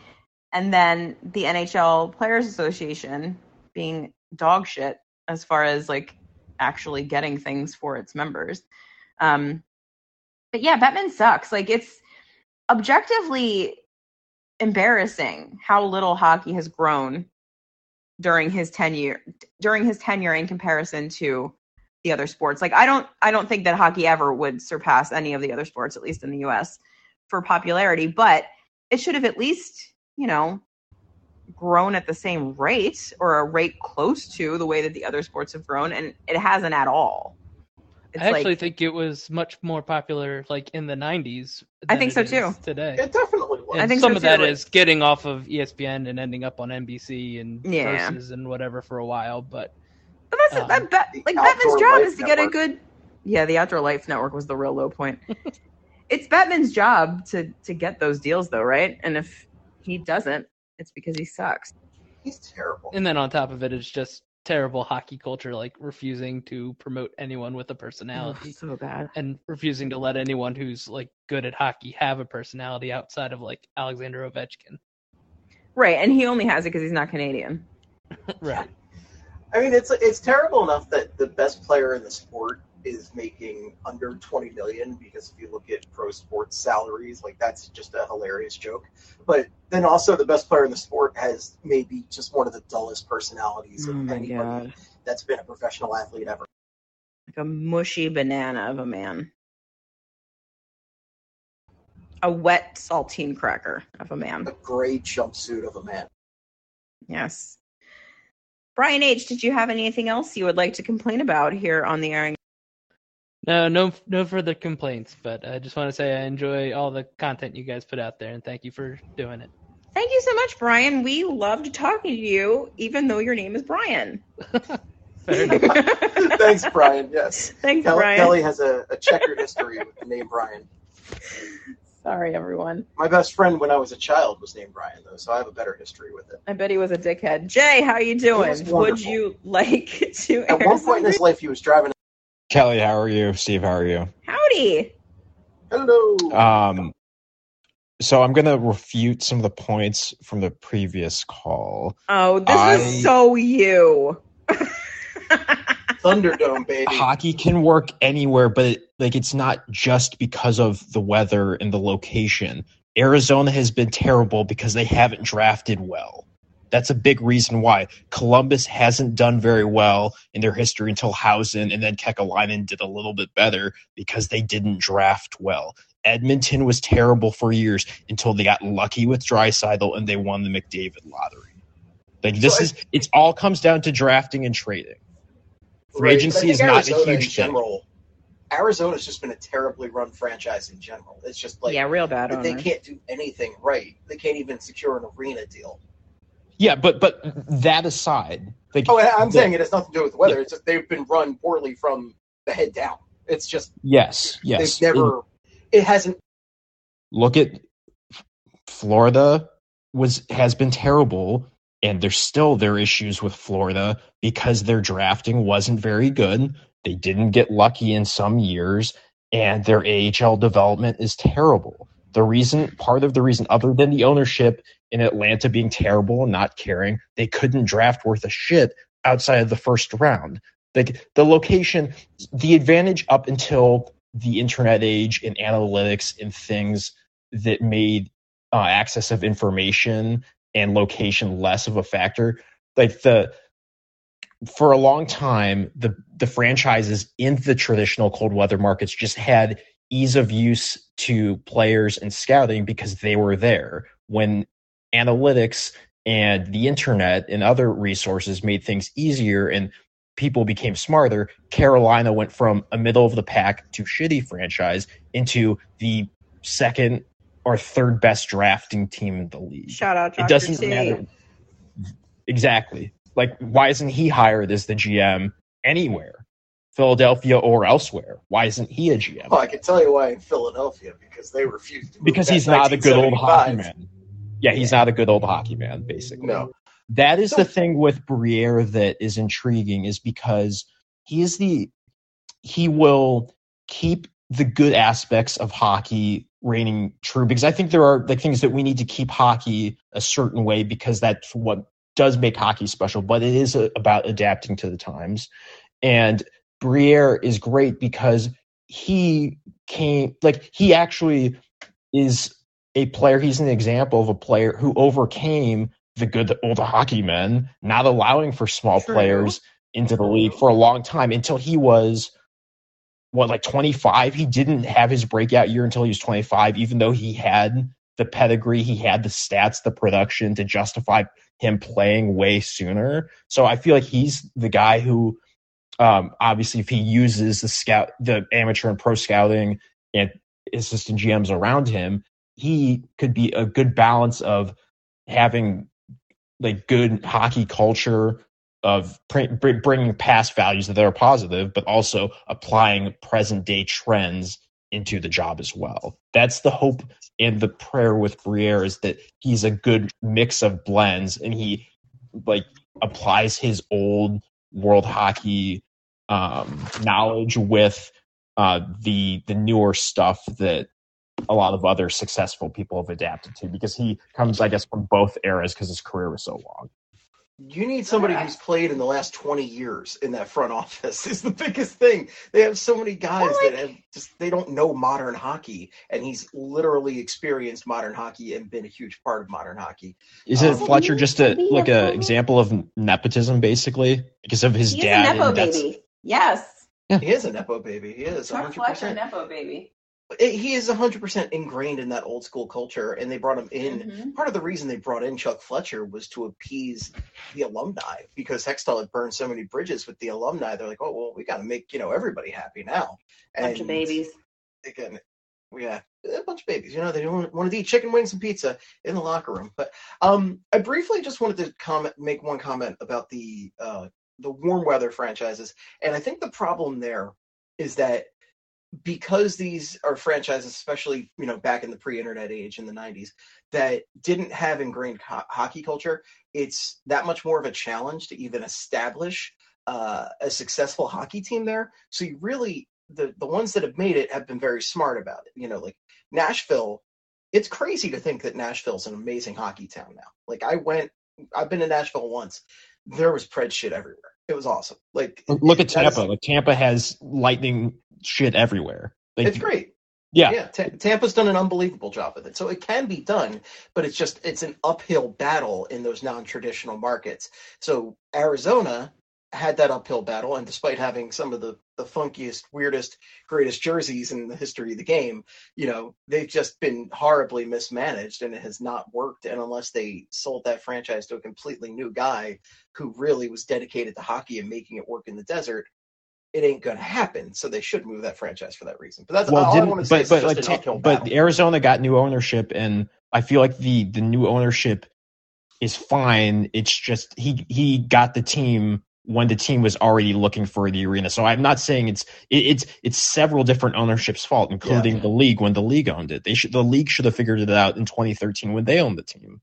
and then the NHL Players Association being dog shit as far as like actually getting things for its members. Um, but yeah, Bettman sucks. Like it's objectively embarrassing how little hockey has grown during his tenure during his tenure in comparison to the other sports. Like I don't I don't think that hockey ever would surpass any of the other sports at least in the US for popularity, but it should have at least, you know, grown at the same rate or a rate close to the way that the other sports have grown and it hasn't at all. It's I actually like, think it was much more popular like in the 90s. I think it so too. Today. It definitely was. And I think some so of that too, like- is getting off of ESPN and ending up on NBC and Yeah. Versus and whatever for a while, but But that's Um, that, that, like Outdoor Bettman's job Life is to get a good. Yeah, the Outdoor Life Network was the real low point. it's Bettman's job to to get those deals though, right? And if he doesn't, it's because he sucks. He's terrible. and then on top of it, it's just terrible hockey culture, like refusing to promote anyone with a personality. Ugh, so bad. and refusing to let anyone who's like good at hockey have a personality outside of like Alexander Ovechkin. Right, and he only has it because he's not Canadian. right. I mean, it's it's terrible enough that the best player in the sport is making under 20 million because if you look at pro sports salaries, like that's just a hilarious joke. But then also the best player in the sport has maybe just one of the dullest personalities Oh of anybody god, that's been a professional athlete ever. like a mushy banana of a man, a wet saltine cracker of a man. A gray jumpsuit of a man. Yes. Brian H, did you have anything else you would like to complain about here on the airing? No, no, no further complaints. But I just want to say I enjoy all the content you guys put out there, and thank you for doing it. Thank you so much, Brian. We loved talking to you, even though your name is Brian. Thanks, Brian. Yes. Thanks, Kelly, Brian. Kelly has a, a checkered history with the name Brian. Sorry, everyone. My best friend when I was a child was named Brian, though, so I have a better history with it. I bet he was a dickhead. Jay, how are you doing? Would you like to At one point in his life, he was driving. Kelly, how are you? Steve, how are you? Howdy. Hello. Um, so I'm gonna refute some of the points from the previous call. Oh, this I- is so you. Thunderdome, baby. Hockey can work anywhere, but it, like it's not just because of the weather and the location. Arizona has been terrible because they haven't drafted well. That's a big reason why Columbus hasn't done very well in their history until Howson and then Kekalainen did a little bit better because they didn't draft well. Edmonton was terrible for years until they got lucky with Draisaitl and they won the McDavid lottery. Like this So I- is it's all comes down to drafting and trading. Free Right, agency is not a Arizona in huge thing. general. Arizona's just been a terribly run franchise in general. It's just like yeah, real bad they can't do anything right. They can't even secure an arena deal. Yeah, but but that aside, like Oh, I'm the- saying it has nothing to do with the weather. It's just they've been run poorly from the head down. It's just yes, yes. they've never. It hasn't. look at Florida was has been terrible and there's still their issues with Florida because their drafting wasn't very good. They didn't get lucky in some years and their AHL development is terrible. The reason part of the reason other than the ownership in Atlanta being terrible and not caring, they couldn't draft worth a shit outside of the first round. Like the location, the advantage up until the internet age and analytics and things that made uh, access of information and location less of a factor. Like the for a long time, the the franchises in the traditional cold weather markets just had ease of use to players and scouting because they were there. When analytics and the internet and other resources made things easier and people became smarter, Carolina went from a middle of the pack to shitty franchise into the second or third best drafting team in the league. Shout out, Dr. It doesn't T. matter. Exactly. Like, why isn't he hired as the GM anywhere? Philadelphia or elsewhere? Why isn't he a GM? Well, I can tell you why in Philadelphia because they refused to move because he's not a good old hockey man. Yeah, he's not a good old hockey man, basically. No. that is the thing with Briere that is intriguing, is because he is the he will keep the good aspects of hockey reigning true because I think there are like things that we need to keep hockey a certain way because that's what does make hockey special, but it is uh, about adapting to the times. And Briere is great because he came like he actually is a player. He's an example of a player who overcame the good old hockey men, not allowing for small True. players into the league for a long time until he was what like 25 he didn't have his breakout year until he was 25 even though he had the pedigree he had the stats the production to justify him playing way sooner so i feel like he's the guy who um obviously if he uses the scout the amateur and pro scouting and assistant gms around him he could be a good balance of having like good hockey culture of pr- bringing past values that are positive, but also applying present day trends into the job as well. That's the hope and the prayer with Briere is that he's a good mix of blends and he like applies his old world hockey um, knowledge with uh, the the newer stuff that a lot of other successful people have adapted to because he comes, I guess, from both eras because his career was so long. You need somebody who's played in the last 20 years in that front office is the biggest thing. They have so many guys that have just they don't know modern hockey and he's literally experienced modern hockey and been a huge part of modern hockey. Is it Um, Fletcher just a like a example of nepotism, basically, because of his dad? a nepo and that's- baby. Yes. He is a nepo baby. He is Chuck 100%. Fletcher, nepo baby. It- he is 100% ingrained in that old school culture and they brought him in Mhm. part of the reason they brought in chuck fletcher was to appease the alumni because hextall had burned so many bridges with the alumni they're like oh well we got to make you know everybody happy now Bunch of babies. again yeah a bunch of babies you know they don't want to eat chicken wings and pizza in the locker room but um i briefly just wanted to comment make one comment about the uh the warm weather franchises and i think the problem there is that because these are franchises, especially you know back in the pre-internet age in the '90s, that didn't have ingrained ho- hockey culture, it's that much more of a challenge to even establish uh, a successful hockey team there. So you really the the ones that have made it have been very smart about it. You know, like Nashville. It's crazy to think that Nashville's an amazing hockey town now. Like I went, I've been to Nashville once. There was pred shit everywhere. It was awesome. Like Look at that is- Tampa. Like Tampa has lightning shit everywhere. Like, it's great. Yeah. yeah. Ta- Tampa's done an unbelievable job with it, so it can be done, but it's just it's an uphill battle in those non-traditional markets. So Arizona had that uphill battle, and despite having some of the the funkiest, weirdest, greatest jerseys in the history of the game, you know they've just been horribly mismanaged, and it has not worked. And unless they sold that franchise to a completely new guy who really was dedicated to hockey and making it work in the desert. It ain't gonna happen, so they should move that franchise for that reason. But that's all I want to say. but but like just an Ta- uphill but battle. Arizona got new ownership, and I feel like the the new ownership is fine. It's just he he got the team when the team was already looking for the arena. So I'm not saying it's it, it's it's several different ownerships' fault, including the league when the league owned it. They should the league should have figured it out in 2013 when they owned the team,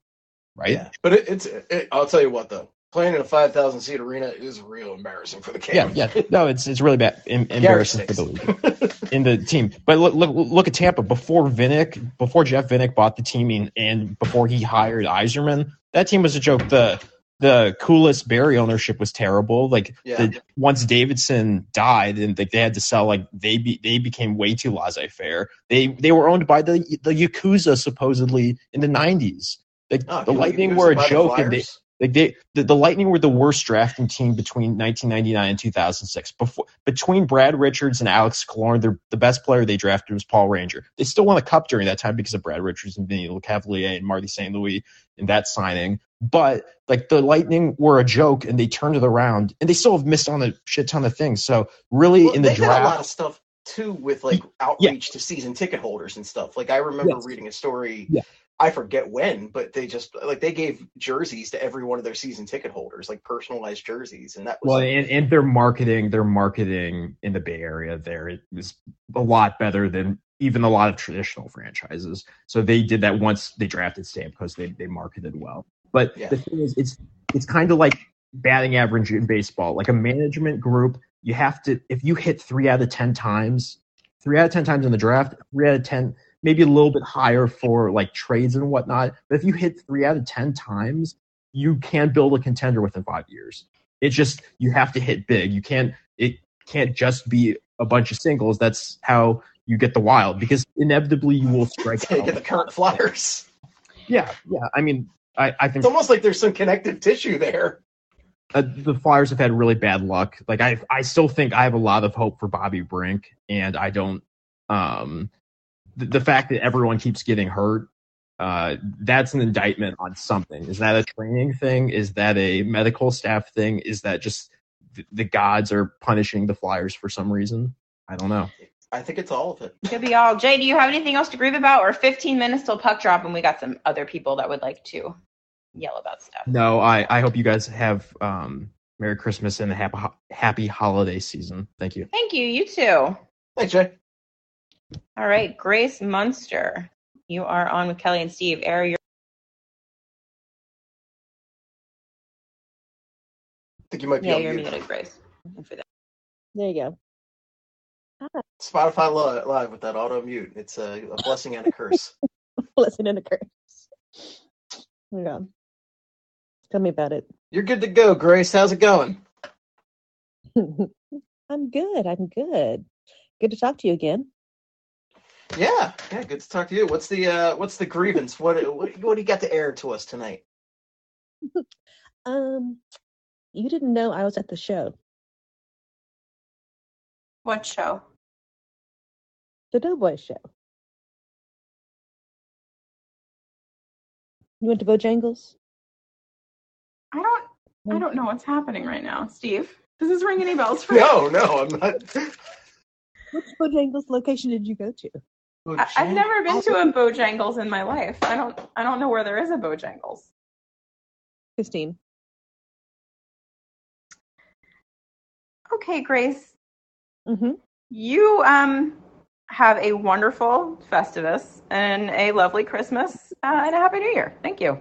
right? Yeah, but it, it's. It, I'll tell you what though, playing in a five thousand seat arena is real embarrassing for the game. Yeah, yeah. No, it's it's really bad, em- embarrassing for the league in the team. But look, look, look at Tampa before Vinik, before Jeff Vinik bought the team, and, and before he hired Yzerman, that team was a joke. The the Koules Barrie ownership was terrible. Like Yeah. the, once Davidson died, and like they had to sell, like they be, they became way too laissez faire. They they were owned by the the yakuza supposedly in the nineties. Like Oh, the Lightning were a by the joke, and they like they, the, the Lightning were the worst drafting team between 1999 and 2006. Before between Brad Richards and Alex Killorn, the the best player they drafted was Paul Ranger. They still won a cup during that time because of Brad Richards and Vinny Lecavalier and Marty St. Louis in that signing. But like the Lightning were a joke, and they turned it around, and they still have missed on a shit ton of things. So really, Well, in the they did a lot of stuff too with like outreach to season ticket holders and stuff. Like I remember Yes. reading a story. Yeah. I forget when, but they just like they gave jerseys to every one of their season ticket holders, like personalized jerseys, and that was Well, and, and their marketing, their marketing in the Bay Area there it was a lot better than even a lot of traditional franchises. So they did that once they drafted Stamkos, they they marketed well. But Yeah. the thing is, it's it's kind of like batting average in baseball. Like a management group, you have to if you hit three out of ten times, three out of ten times in the draft, three out of ten, maybe a little bit higher for like trades and whatnot. But if you hit three out of ten times, you can build a contender within five years. It's just you have to hit big. You can't it can't just be a bunch of singles. That's how you get the wild because inevitably you will strike Take the current Flyers. Yeah, yeah. I mean, I, I think It's almost like there's some connective tissue there. uh, the Flyers have had really bad luck. Like I, I still think I have a lot of hope for Bobby Brink, and I don't. Um, the, the fact that everyone keeps getting hurt, uh, that's an indictment on something. Is that a training thing? Is that a medical staff thing? Is that just th- the gods are punishing the Flyers for some reason? I don't know. I think it's all of it. Could be all. Jay, do you have anything else to grieve about? Or 15 minutes till puck drop, and we got some other people that would like to yell about stuff. No, I, I hope you guys have um, Merry Christmas and a happy happy holiday season. Thank you. Thank you. You too. Thanks, Jay. All right, Grace Munster, you are on with Kelly and Steve. Air your. I think you might be Yeah, you're mute. muted, Grace. For that. There you go. Spotify Li- Live with that auto mute. It's a, a blessing and a curse. blessing and a curse. Yeah. Tell me about it. You're good to go, Grace. How's it going? I'm good. I'm good. Good to talk to you again. Yeah, yeah. Good to talk to you. What's the uh, what's the grievance? What, what what do you got to air to us tonight? Um, you didn't know I was at the show, What show? The Doughboy show. You went to Bojangles? I don't. I don't know what's happening right now, Steve. Does this ring any bells for you? No, no, I'm not. Which Bojangles location did you go to? I, I've never been to a Bojangles in my life. I don't. I don't know where there is a Bojangles. Christine. Okay, Grace. Mm-hmm. You um have a wonderful Festivus and a lovely Christmas uh, and a Happy New Year. Thank you.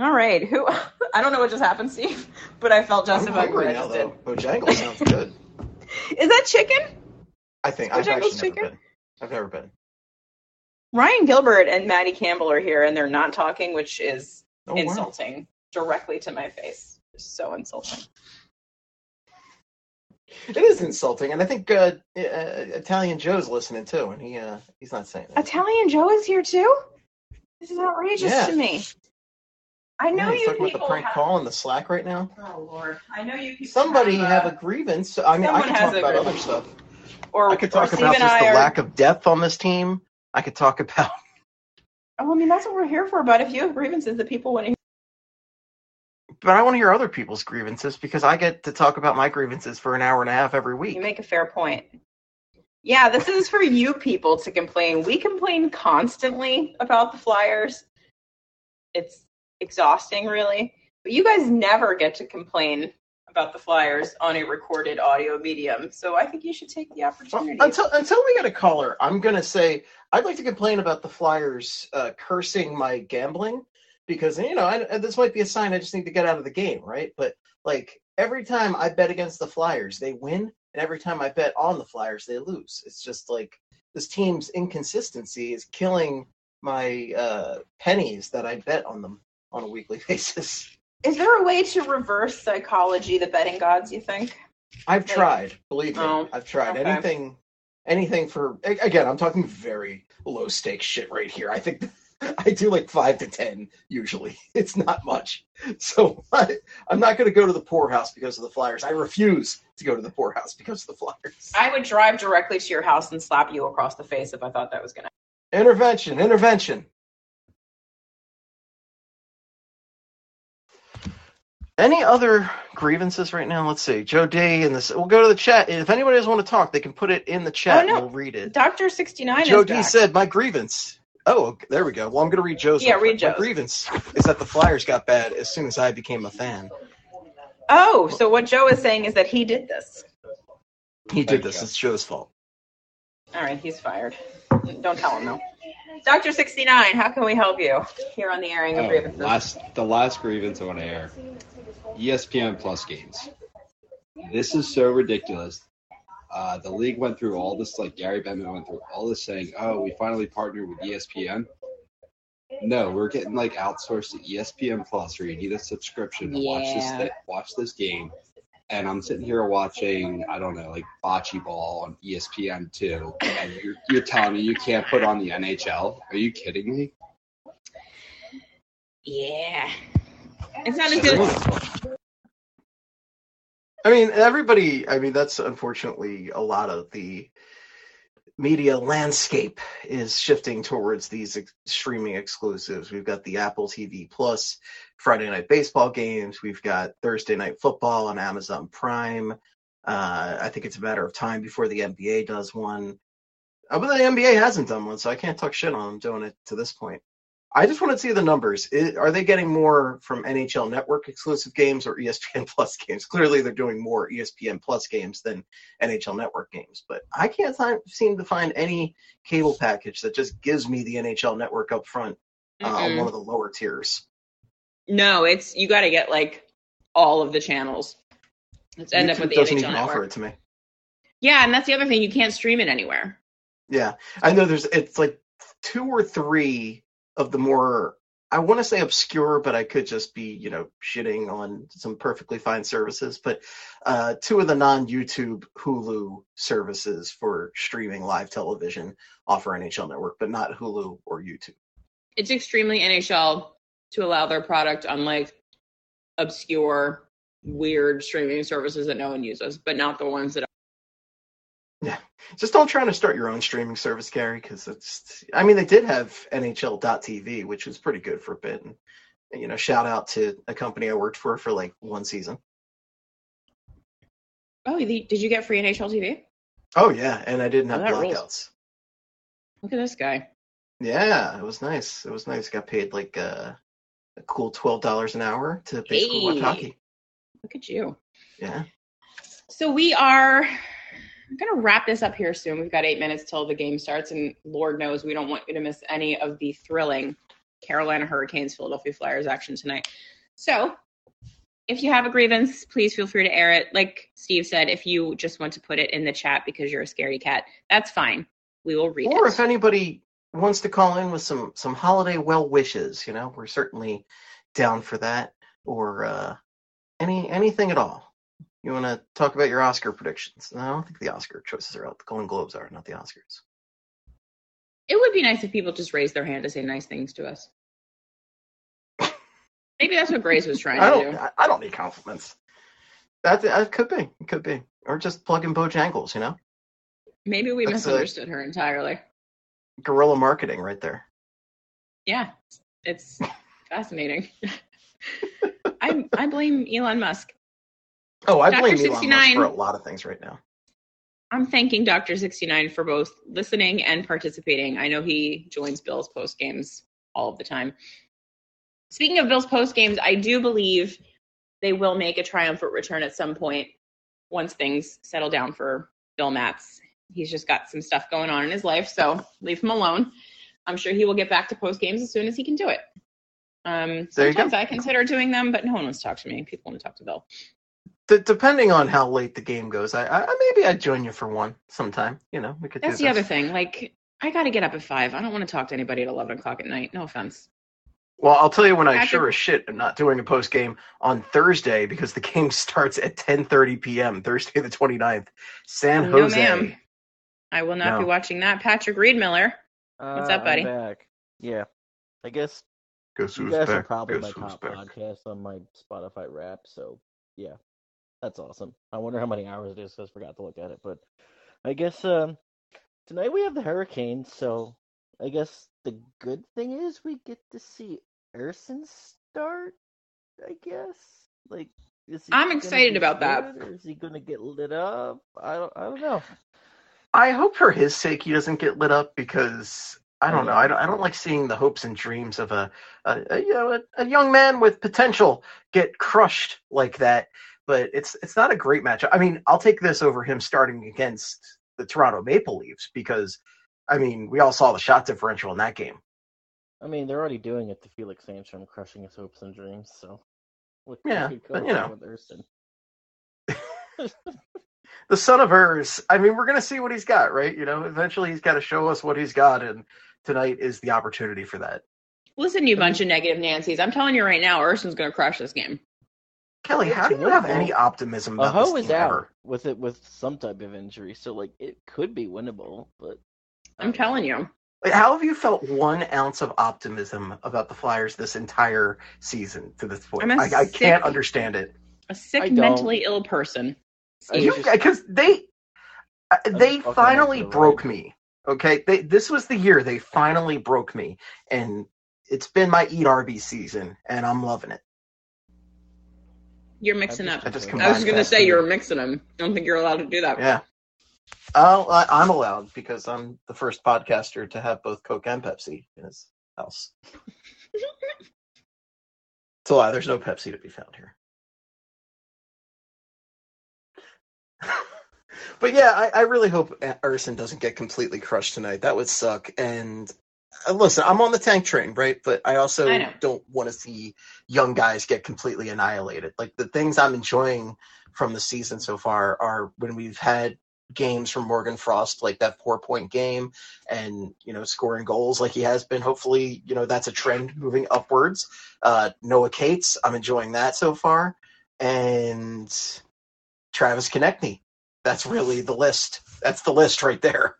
All right. Who? I don't know what just happened, Steve, but I felt I'm justified hungry now, though. Bojangles sounds good. Is that chicken? I think I've Bojangles actually never chicken? been. I've never been. Ryan Gilbert and Maddie Campbell are here, and they're not talking, which is Oh, wow. insulting directly to my face. So insulting. It is insulting, and I think uh, uh, Italian Joe's listening too, and he uh, he's not saying that. Italian Joe is here too. This is outrageous Yeah. to me. I know Yeah, you talking about the prank have- call in the Slack right now. Oh Lord, I know you people. Somebody have, have uh, a grievance. I mean, I could talk about other stuff. or I could talk about just the are- lack of depth on this team. I could talk about Oh, I mean, that's what we're here for. But if you have grievances that people want to, but I want to hear other people's grievances because I get to talk about my grievances for an hour and a half every week. you make a fair point. Yeah, this is for you people to complain. We complain constantly about the Flyers. It's exhausting, really. But you guys never get to complain about the Flyers on a recorded audio medium. So I think you should take the opportunity. Until until we get a caller, I'm gonna say I'd like to complain about the Flyers uh, cursing my gambling because you know I, this might be a sign I just need to get out of the game, right? But like every time I bet against the Flyers, they win, and every time I bet on the Flyers, they lose. It's just like this team's inconsistency is killing my uh, pennies that I bet on them on a weekly basis. Is there a way to reverse psychology the betting gods, you think? I've Like- tried, believe me. Oh, I've tried okay. anything, anything for. Again, I'm talking very low stakes shit right here. I think I do like five to ten usually. It's not much, so I, I'm not going to go to the poorhouse because of the Flyers. I refuse to go to the poorhouse because of the Flyers. I would drive directly to your house and slap you across the face if I thought that was going to Intervention, intervention. Any other grievances right now? Let's see. Joe D and this. We'll go to the chat. If anybody does want to talk, they can put it in the chat Oh, no. and we'll read it. Doctor sixty nine Joe is D back. said, "My grievance." Oh, there we go. Well, I'm going to read Joe's. Yeah, one. read My Joe's. grievance is that the Flyers got bad as soon as I became a fan. Oh, so what Joe is saying is that he did this. He did this. It's Joe's fault. All right, he's fired. Don't tell him though. Doctor sixty nine, how can we help you here on the airing of Oh, grievances? last the last grievance on air. ESPN Plus games. This is so ridiculous. Uh, the league went through all this, like Gary Bettman went through all this, saying, "Oh, we finally partnered with ESPN." No, we're getting like outsourced to ESPN Plus, where you need a subscription to watch this Yeah. thi- watch this game. And I'm sitting here watching, I don't know, like bocce ball on ESPN two, and you're you're telling me you can't put on the NHL? Are you kidding me? Yeah. It's not as good as I mean, everybody. I mean, that's unfortunately a lot of the media landscape is shifting towards these ex- streaming exclusives. We've got the Apple TV Plus Friday night baseball games. We've got Thursday night football on Amazon Prime. Uh, I think it's a matter of time before the NBA does one. Uh, but the NBA hasn't done one, so I can't talk shit on them doing it to this point. I just want to see the numbers. Are they getting more from NHL Network exclusive games or ESPN Plus games? Clearly, they're doing more ESPN Plus games than NHL Network games. But I can't fi- seem to find any cable package that just gives me the NHL Network up front uh, on one of the lower tiers. No, it's you got to get like all of the channels. Let's end up with the doesn't NHL even network. offer it to me. Yeah, and that's the other thing. You can't stream it anywhere. Yeah, I know. There's it's like two or three of the more I want to say obscure, but I could just be you know shitting on some perfectly fine services. But uh, two of the non-YouTube Hulu services for streaming live television offer NHL Network, but not Hulu or YouTube. It's extremely NHL to allow their product on like obscure, weird streaming services that no one uses, but not the ones that. Just don't try to start your own streaming service, Gary, because it's. I mean, they did have NHL.tv, which was pretty good for a bit. And, you know, shout out to a company I worked for for like one season. Oh, the- did you get free NHL TV? Oh yeah, and I didn't Oh, have rules. blackouts. Look at this guy. Yeah, it was nice. It was nice. Got paid like uh, a cool twelve dollars an hour to basically watch hockey. Look at you. Yeah. So we are going to wrap this up here soon. We've got eight minutes till the game starts, and Lord knows we don't want you to miss any of the thrilling Carolina Hurricanes Philadelphia Flyers action tonight. So if you have a grievance, please feel free to air it. Like Steve said, if you just want to put it in the chat because you're a scaredy cat, that's fine. We will read Or it. if anybody wants to call in with some some holiday well wishes, you know, we're certainly down for that. Or uh, any anything at all. You want to talk about your Oscar predictions? No, I don't think the Oscar choices are out. The Golden Globes are, not the Oscars. It would be nice if people just raised their hand to say nice things to us. Maybe that's what Grace was trying I to do. I, don't need compliments. That that could be. It could be. Or just plug in Bojangles. You know, Maybe we That's, misunderstood her entirely. guerrilla marketing right there. Yeah, it's fascinating. I I blame Elon Musk. Oh, I blame Elon Musk 69. for a lot of things right now. I'm thanking Dr. 69 for both listening and participating. I know he joins Bill's post games all of the time. Speaking of Bill's post games, I do believe they will make a triumphant return at some point once things settle down for Bill Matz. He's just got some stuff going on in his life, so leave him alone. I'm sure he will get back to post games as soon as he can do it. Um, There you go. sometimes I consider doing them, but no one wants to talk to me. People want to talk to Bill. D- depending on how late the game goes, I, I maybe I'd join you for one sometime. You know, we could. That's do the this. other thing. Like, I got to get up at five. I don't want to talk to anybody at 11 o'clock at night. No offense. Well, I'll tell you when I Patrick- sure as shit am not doing a post game on Thursday because the game starts at 10:30 p.m. Thursday the 29th. San No, Jose. ma'am. I will not be watching that. Patrick Reed Miller. What's Uh, up, buddy? I'm back. Yeah, I guess Guess you who's guys are back? probably Guess my who's top back? podcast on my Spotify rap. So yeah, that's awesome. I wonder how many hours it is. 'cause I forgot to look at it, but I guess um, tonight we have the hurricane, So I guess the good thing is we get to see Ersson start. I guess like. Is he I'm excited about that. Or is he gonna get lit up? I don't. I don't know. I hope for his sake he doesn't get lit up because I don't know. I don't, I don't like seeing the hopes and dreams of a, a, a you know a, a young man with potential get crushed like that. But it's it's not a great matchup. I mean, I'll take this over him starting against the Toronto Maple Leafs because, I mean, we all saw the shot differential in that game. I mean, they're already doing it to Felix Sandstrom, crushing his hopes and dreams. So, what Yeah, could but go you wrong know. with The son of hers. I mean, we're gonna see what he's got, right? You know, eventually he's got to show us what he's got, and tonight is the opportunity for that. Listen, you bunch of negative Nancy's. I'm telling you right now, Ersson's going to crush this game. Kelly, how do you have any optimism about Aho this is team out ever? with it with some type of injury, so like it could be winnable, but I'm telling you. Like, how have you felt one ounce of optimism about the Flyers this entire season to this point? I'm a I, I sick- can't understand it. A sick, don't. mentally ill person. Because they uh, they I'll finally up with broke me. Okay, they, this was the year they finally broke me, and it's been my eat RB season, and I'm loving it. You're mixing I up. I just I was going to say you're mixing them. I don't think you're allowed to do that. Yeah. Oh, I, I'm allowed because I'm the first podcaster to have both Coke and Pepsi in his house. it's a lie. There's no Pepsi to be found here. but yeah, I, I really hope Ersson doesn't get completely crushed tonight. That would suck. And listen, I'm on the tank train, right? But I also I don't want to see young guys get completely annihilated. Like the things I'm enjoying from the season so far are when we've had games from Morgan Frost, like that four point game, and you know scoring goals like he has been. Hopefully, you know that's a trend moving upwards. Uh, Noah Cates, I'm enjoying that so far, and Travis Konecny. That's really the list. That's the list right there.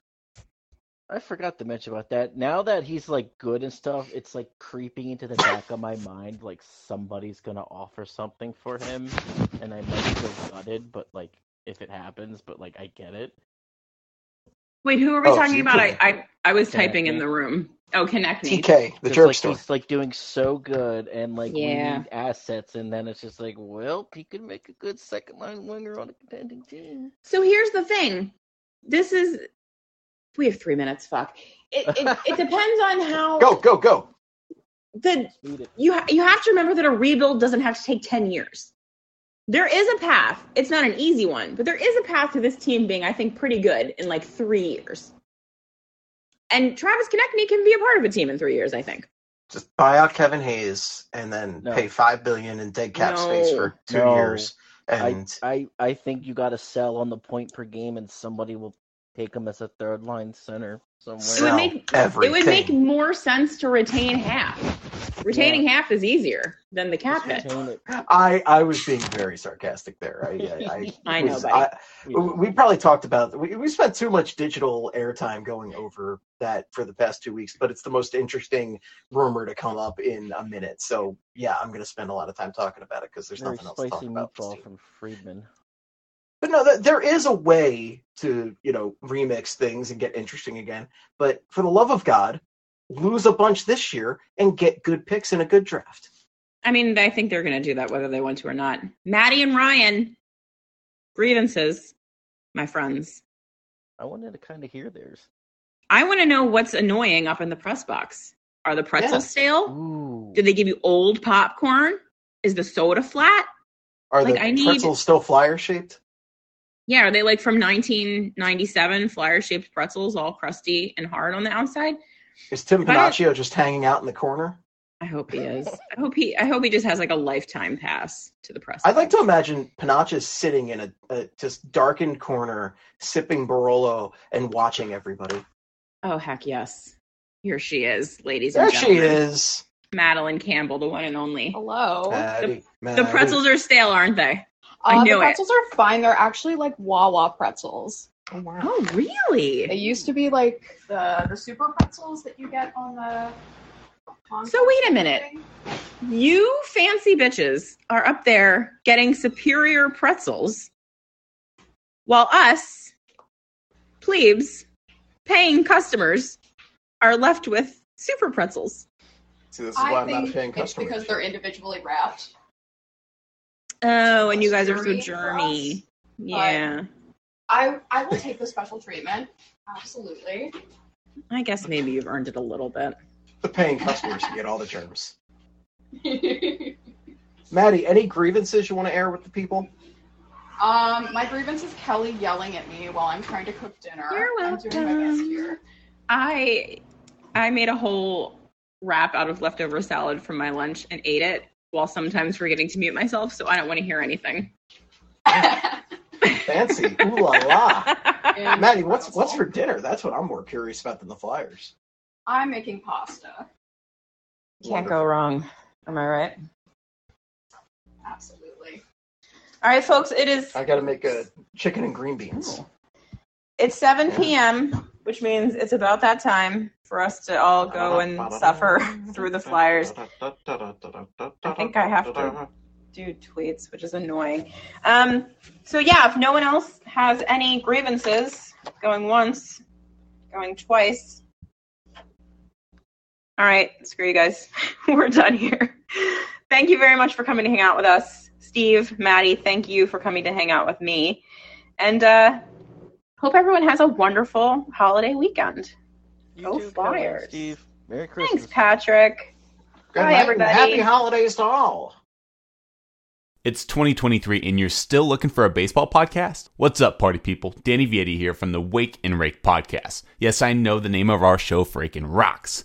I forgot to mention about that. Now that he's like good and stuff, it's like creeping into the back of my mind like somebody's gonna offer something for him, and I might feel gutted, but like if it happens, but like I get it. Wait, who are we Oh, talking about? I, I I was Connect typing in the room. Oh, connect me. TK, the 'Cause, jerk like store. he's like doing so good, and like Yeah. we need assets, and then it's just like, well, he could make a good second line winger on a contending team. So here's the thing. This is. We have three minutes. Fuck. It it, it depends on how Go, go, go. the you ha- you have to remember that a rebuild doesn't have to take 10 years. There is a path. It's not an easy one, but there is a path to this team being I think pretty good in like 3 years. And Travis Konecny can be a part of a team in 3 years, I think. Just buy out Kevin Hayes and then No. pay five billion in dead cap space for two No. years. And I, I I think you got to sell on the point per game, and somebody will take him as a third line center somewhere. It would make everything. it would make more sense to retain half. Retaining half is easier than the cap hit. I I was being very sarcastic there. I I, I, I know, was- buddy. I- we probably talked about we, we spent too much digital airtime going over that for the past two weeks, but it's the most interesting rumor to come up in a minute. So yeah, I'm going to spend a lot of time talking about it because there's Very nothing else to talk spicy about. with this meatball from Friedman. But no, th- there is a way to you know remix things and get interesting again. But for the love of God, lose a bunch this year and get good picks in a good draft. I mean, I think they're going to do that whether they want to or not. Maddie and Ryan grievances, my friends. I wanted to kind of hear theirs. I want to know what's annoying up in the press box. Are the pretzels Yeah. stale? Ooh. Did they give you old popcorn? Is the soda flat? Are Like, the I need- pretzels still flyer shaped? Yeah, are they like from 1997 flyer shaped pretzels, all crusty and hard on the outside? Is Tim If Panaccio just hanging out in the corner? I hope he is. I hope he. I hope he just has like a lifetime pass to the press. I'd like to imagine Panaccio sitting in a, a just darkened corner, sipping Barolo and watching everybody. Oh heck yes, here she is, ladies There and she is. Madeline Campbell, the one and only. Hello. Maddie, The Maddie. pretzels are stale, aren't they? I Uh, knew the it. pretzels are fine. They're actually like Wawa pretzels. Oh really? They used to be like the the super pretzels that you get on the. on So wait a minute. thing. You fancy bitches are up there getting superior pretzels, while us plebes, paying customers, are left with super pretzels. See, this is why I'm not a think paying it's customer. because they're individually wrapped. Oh, and you guys are so Germy for germy. us, Yeah. I I will take the special treatment. Absolutely. I guess maybe you've earned it a little bit. The paying customers can get all the germs. Maddie, any grievances you want to air with the people? Um, my grievance is Kelly yelling at me while I'm trying to cook dinner. You're I'm doing my best here. I I made a whole wrap out of leftover salad from my lunch and ate it while sometimes forgetting to mute myself, so I don't want to hear anything. Fancy. Ooh la la. Maddie, what's what's for dinner? That's what I'm more curious about than the Flyers. I'm making pasta. Can't go wrong. Am I right? Absolutely. All right, folks, it is I got to make a chicken and green beans. it's 7 p.m., which means it's about that time for us to all go and suffer through the Flyers. I think I have to do tweets, which is annoying. Um, so yeah, if no one else has any grievances, going once, going twice. All right, screw you guys. We're done here. Thank you very much for coming to hang out with us. Steve, Maddie, thank you for coming to hang out with me. And uh hope everyone has a wonderful holiday weekend. Go Flyers. Steve. Merry Christmas. Thanks, Patrick. Good Bye, night everybody. Happy holidays to all. It's 2023 and you're still looking for a baseball podcast? What's up, party people? Danny Vietti here from the Wake and Rake podcast. Yes, I know the name of our show freaking rocks.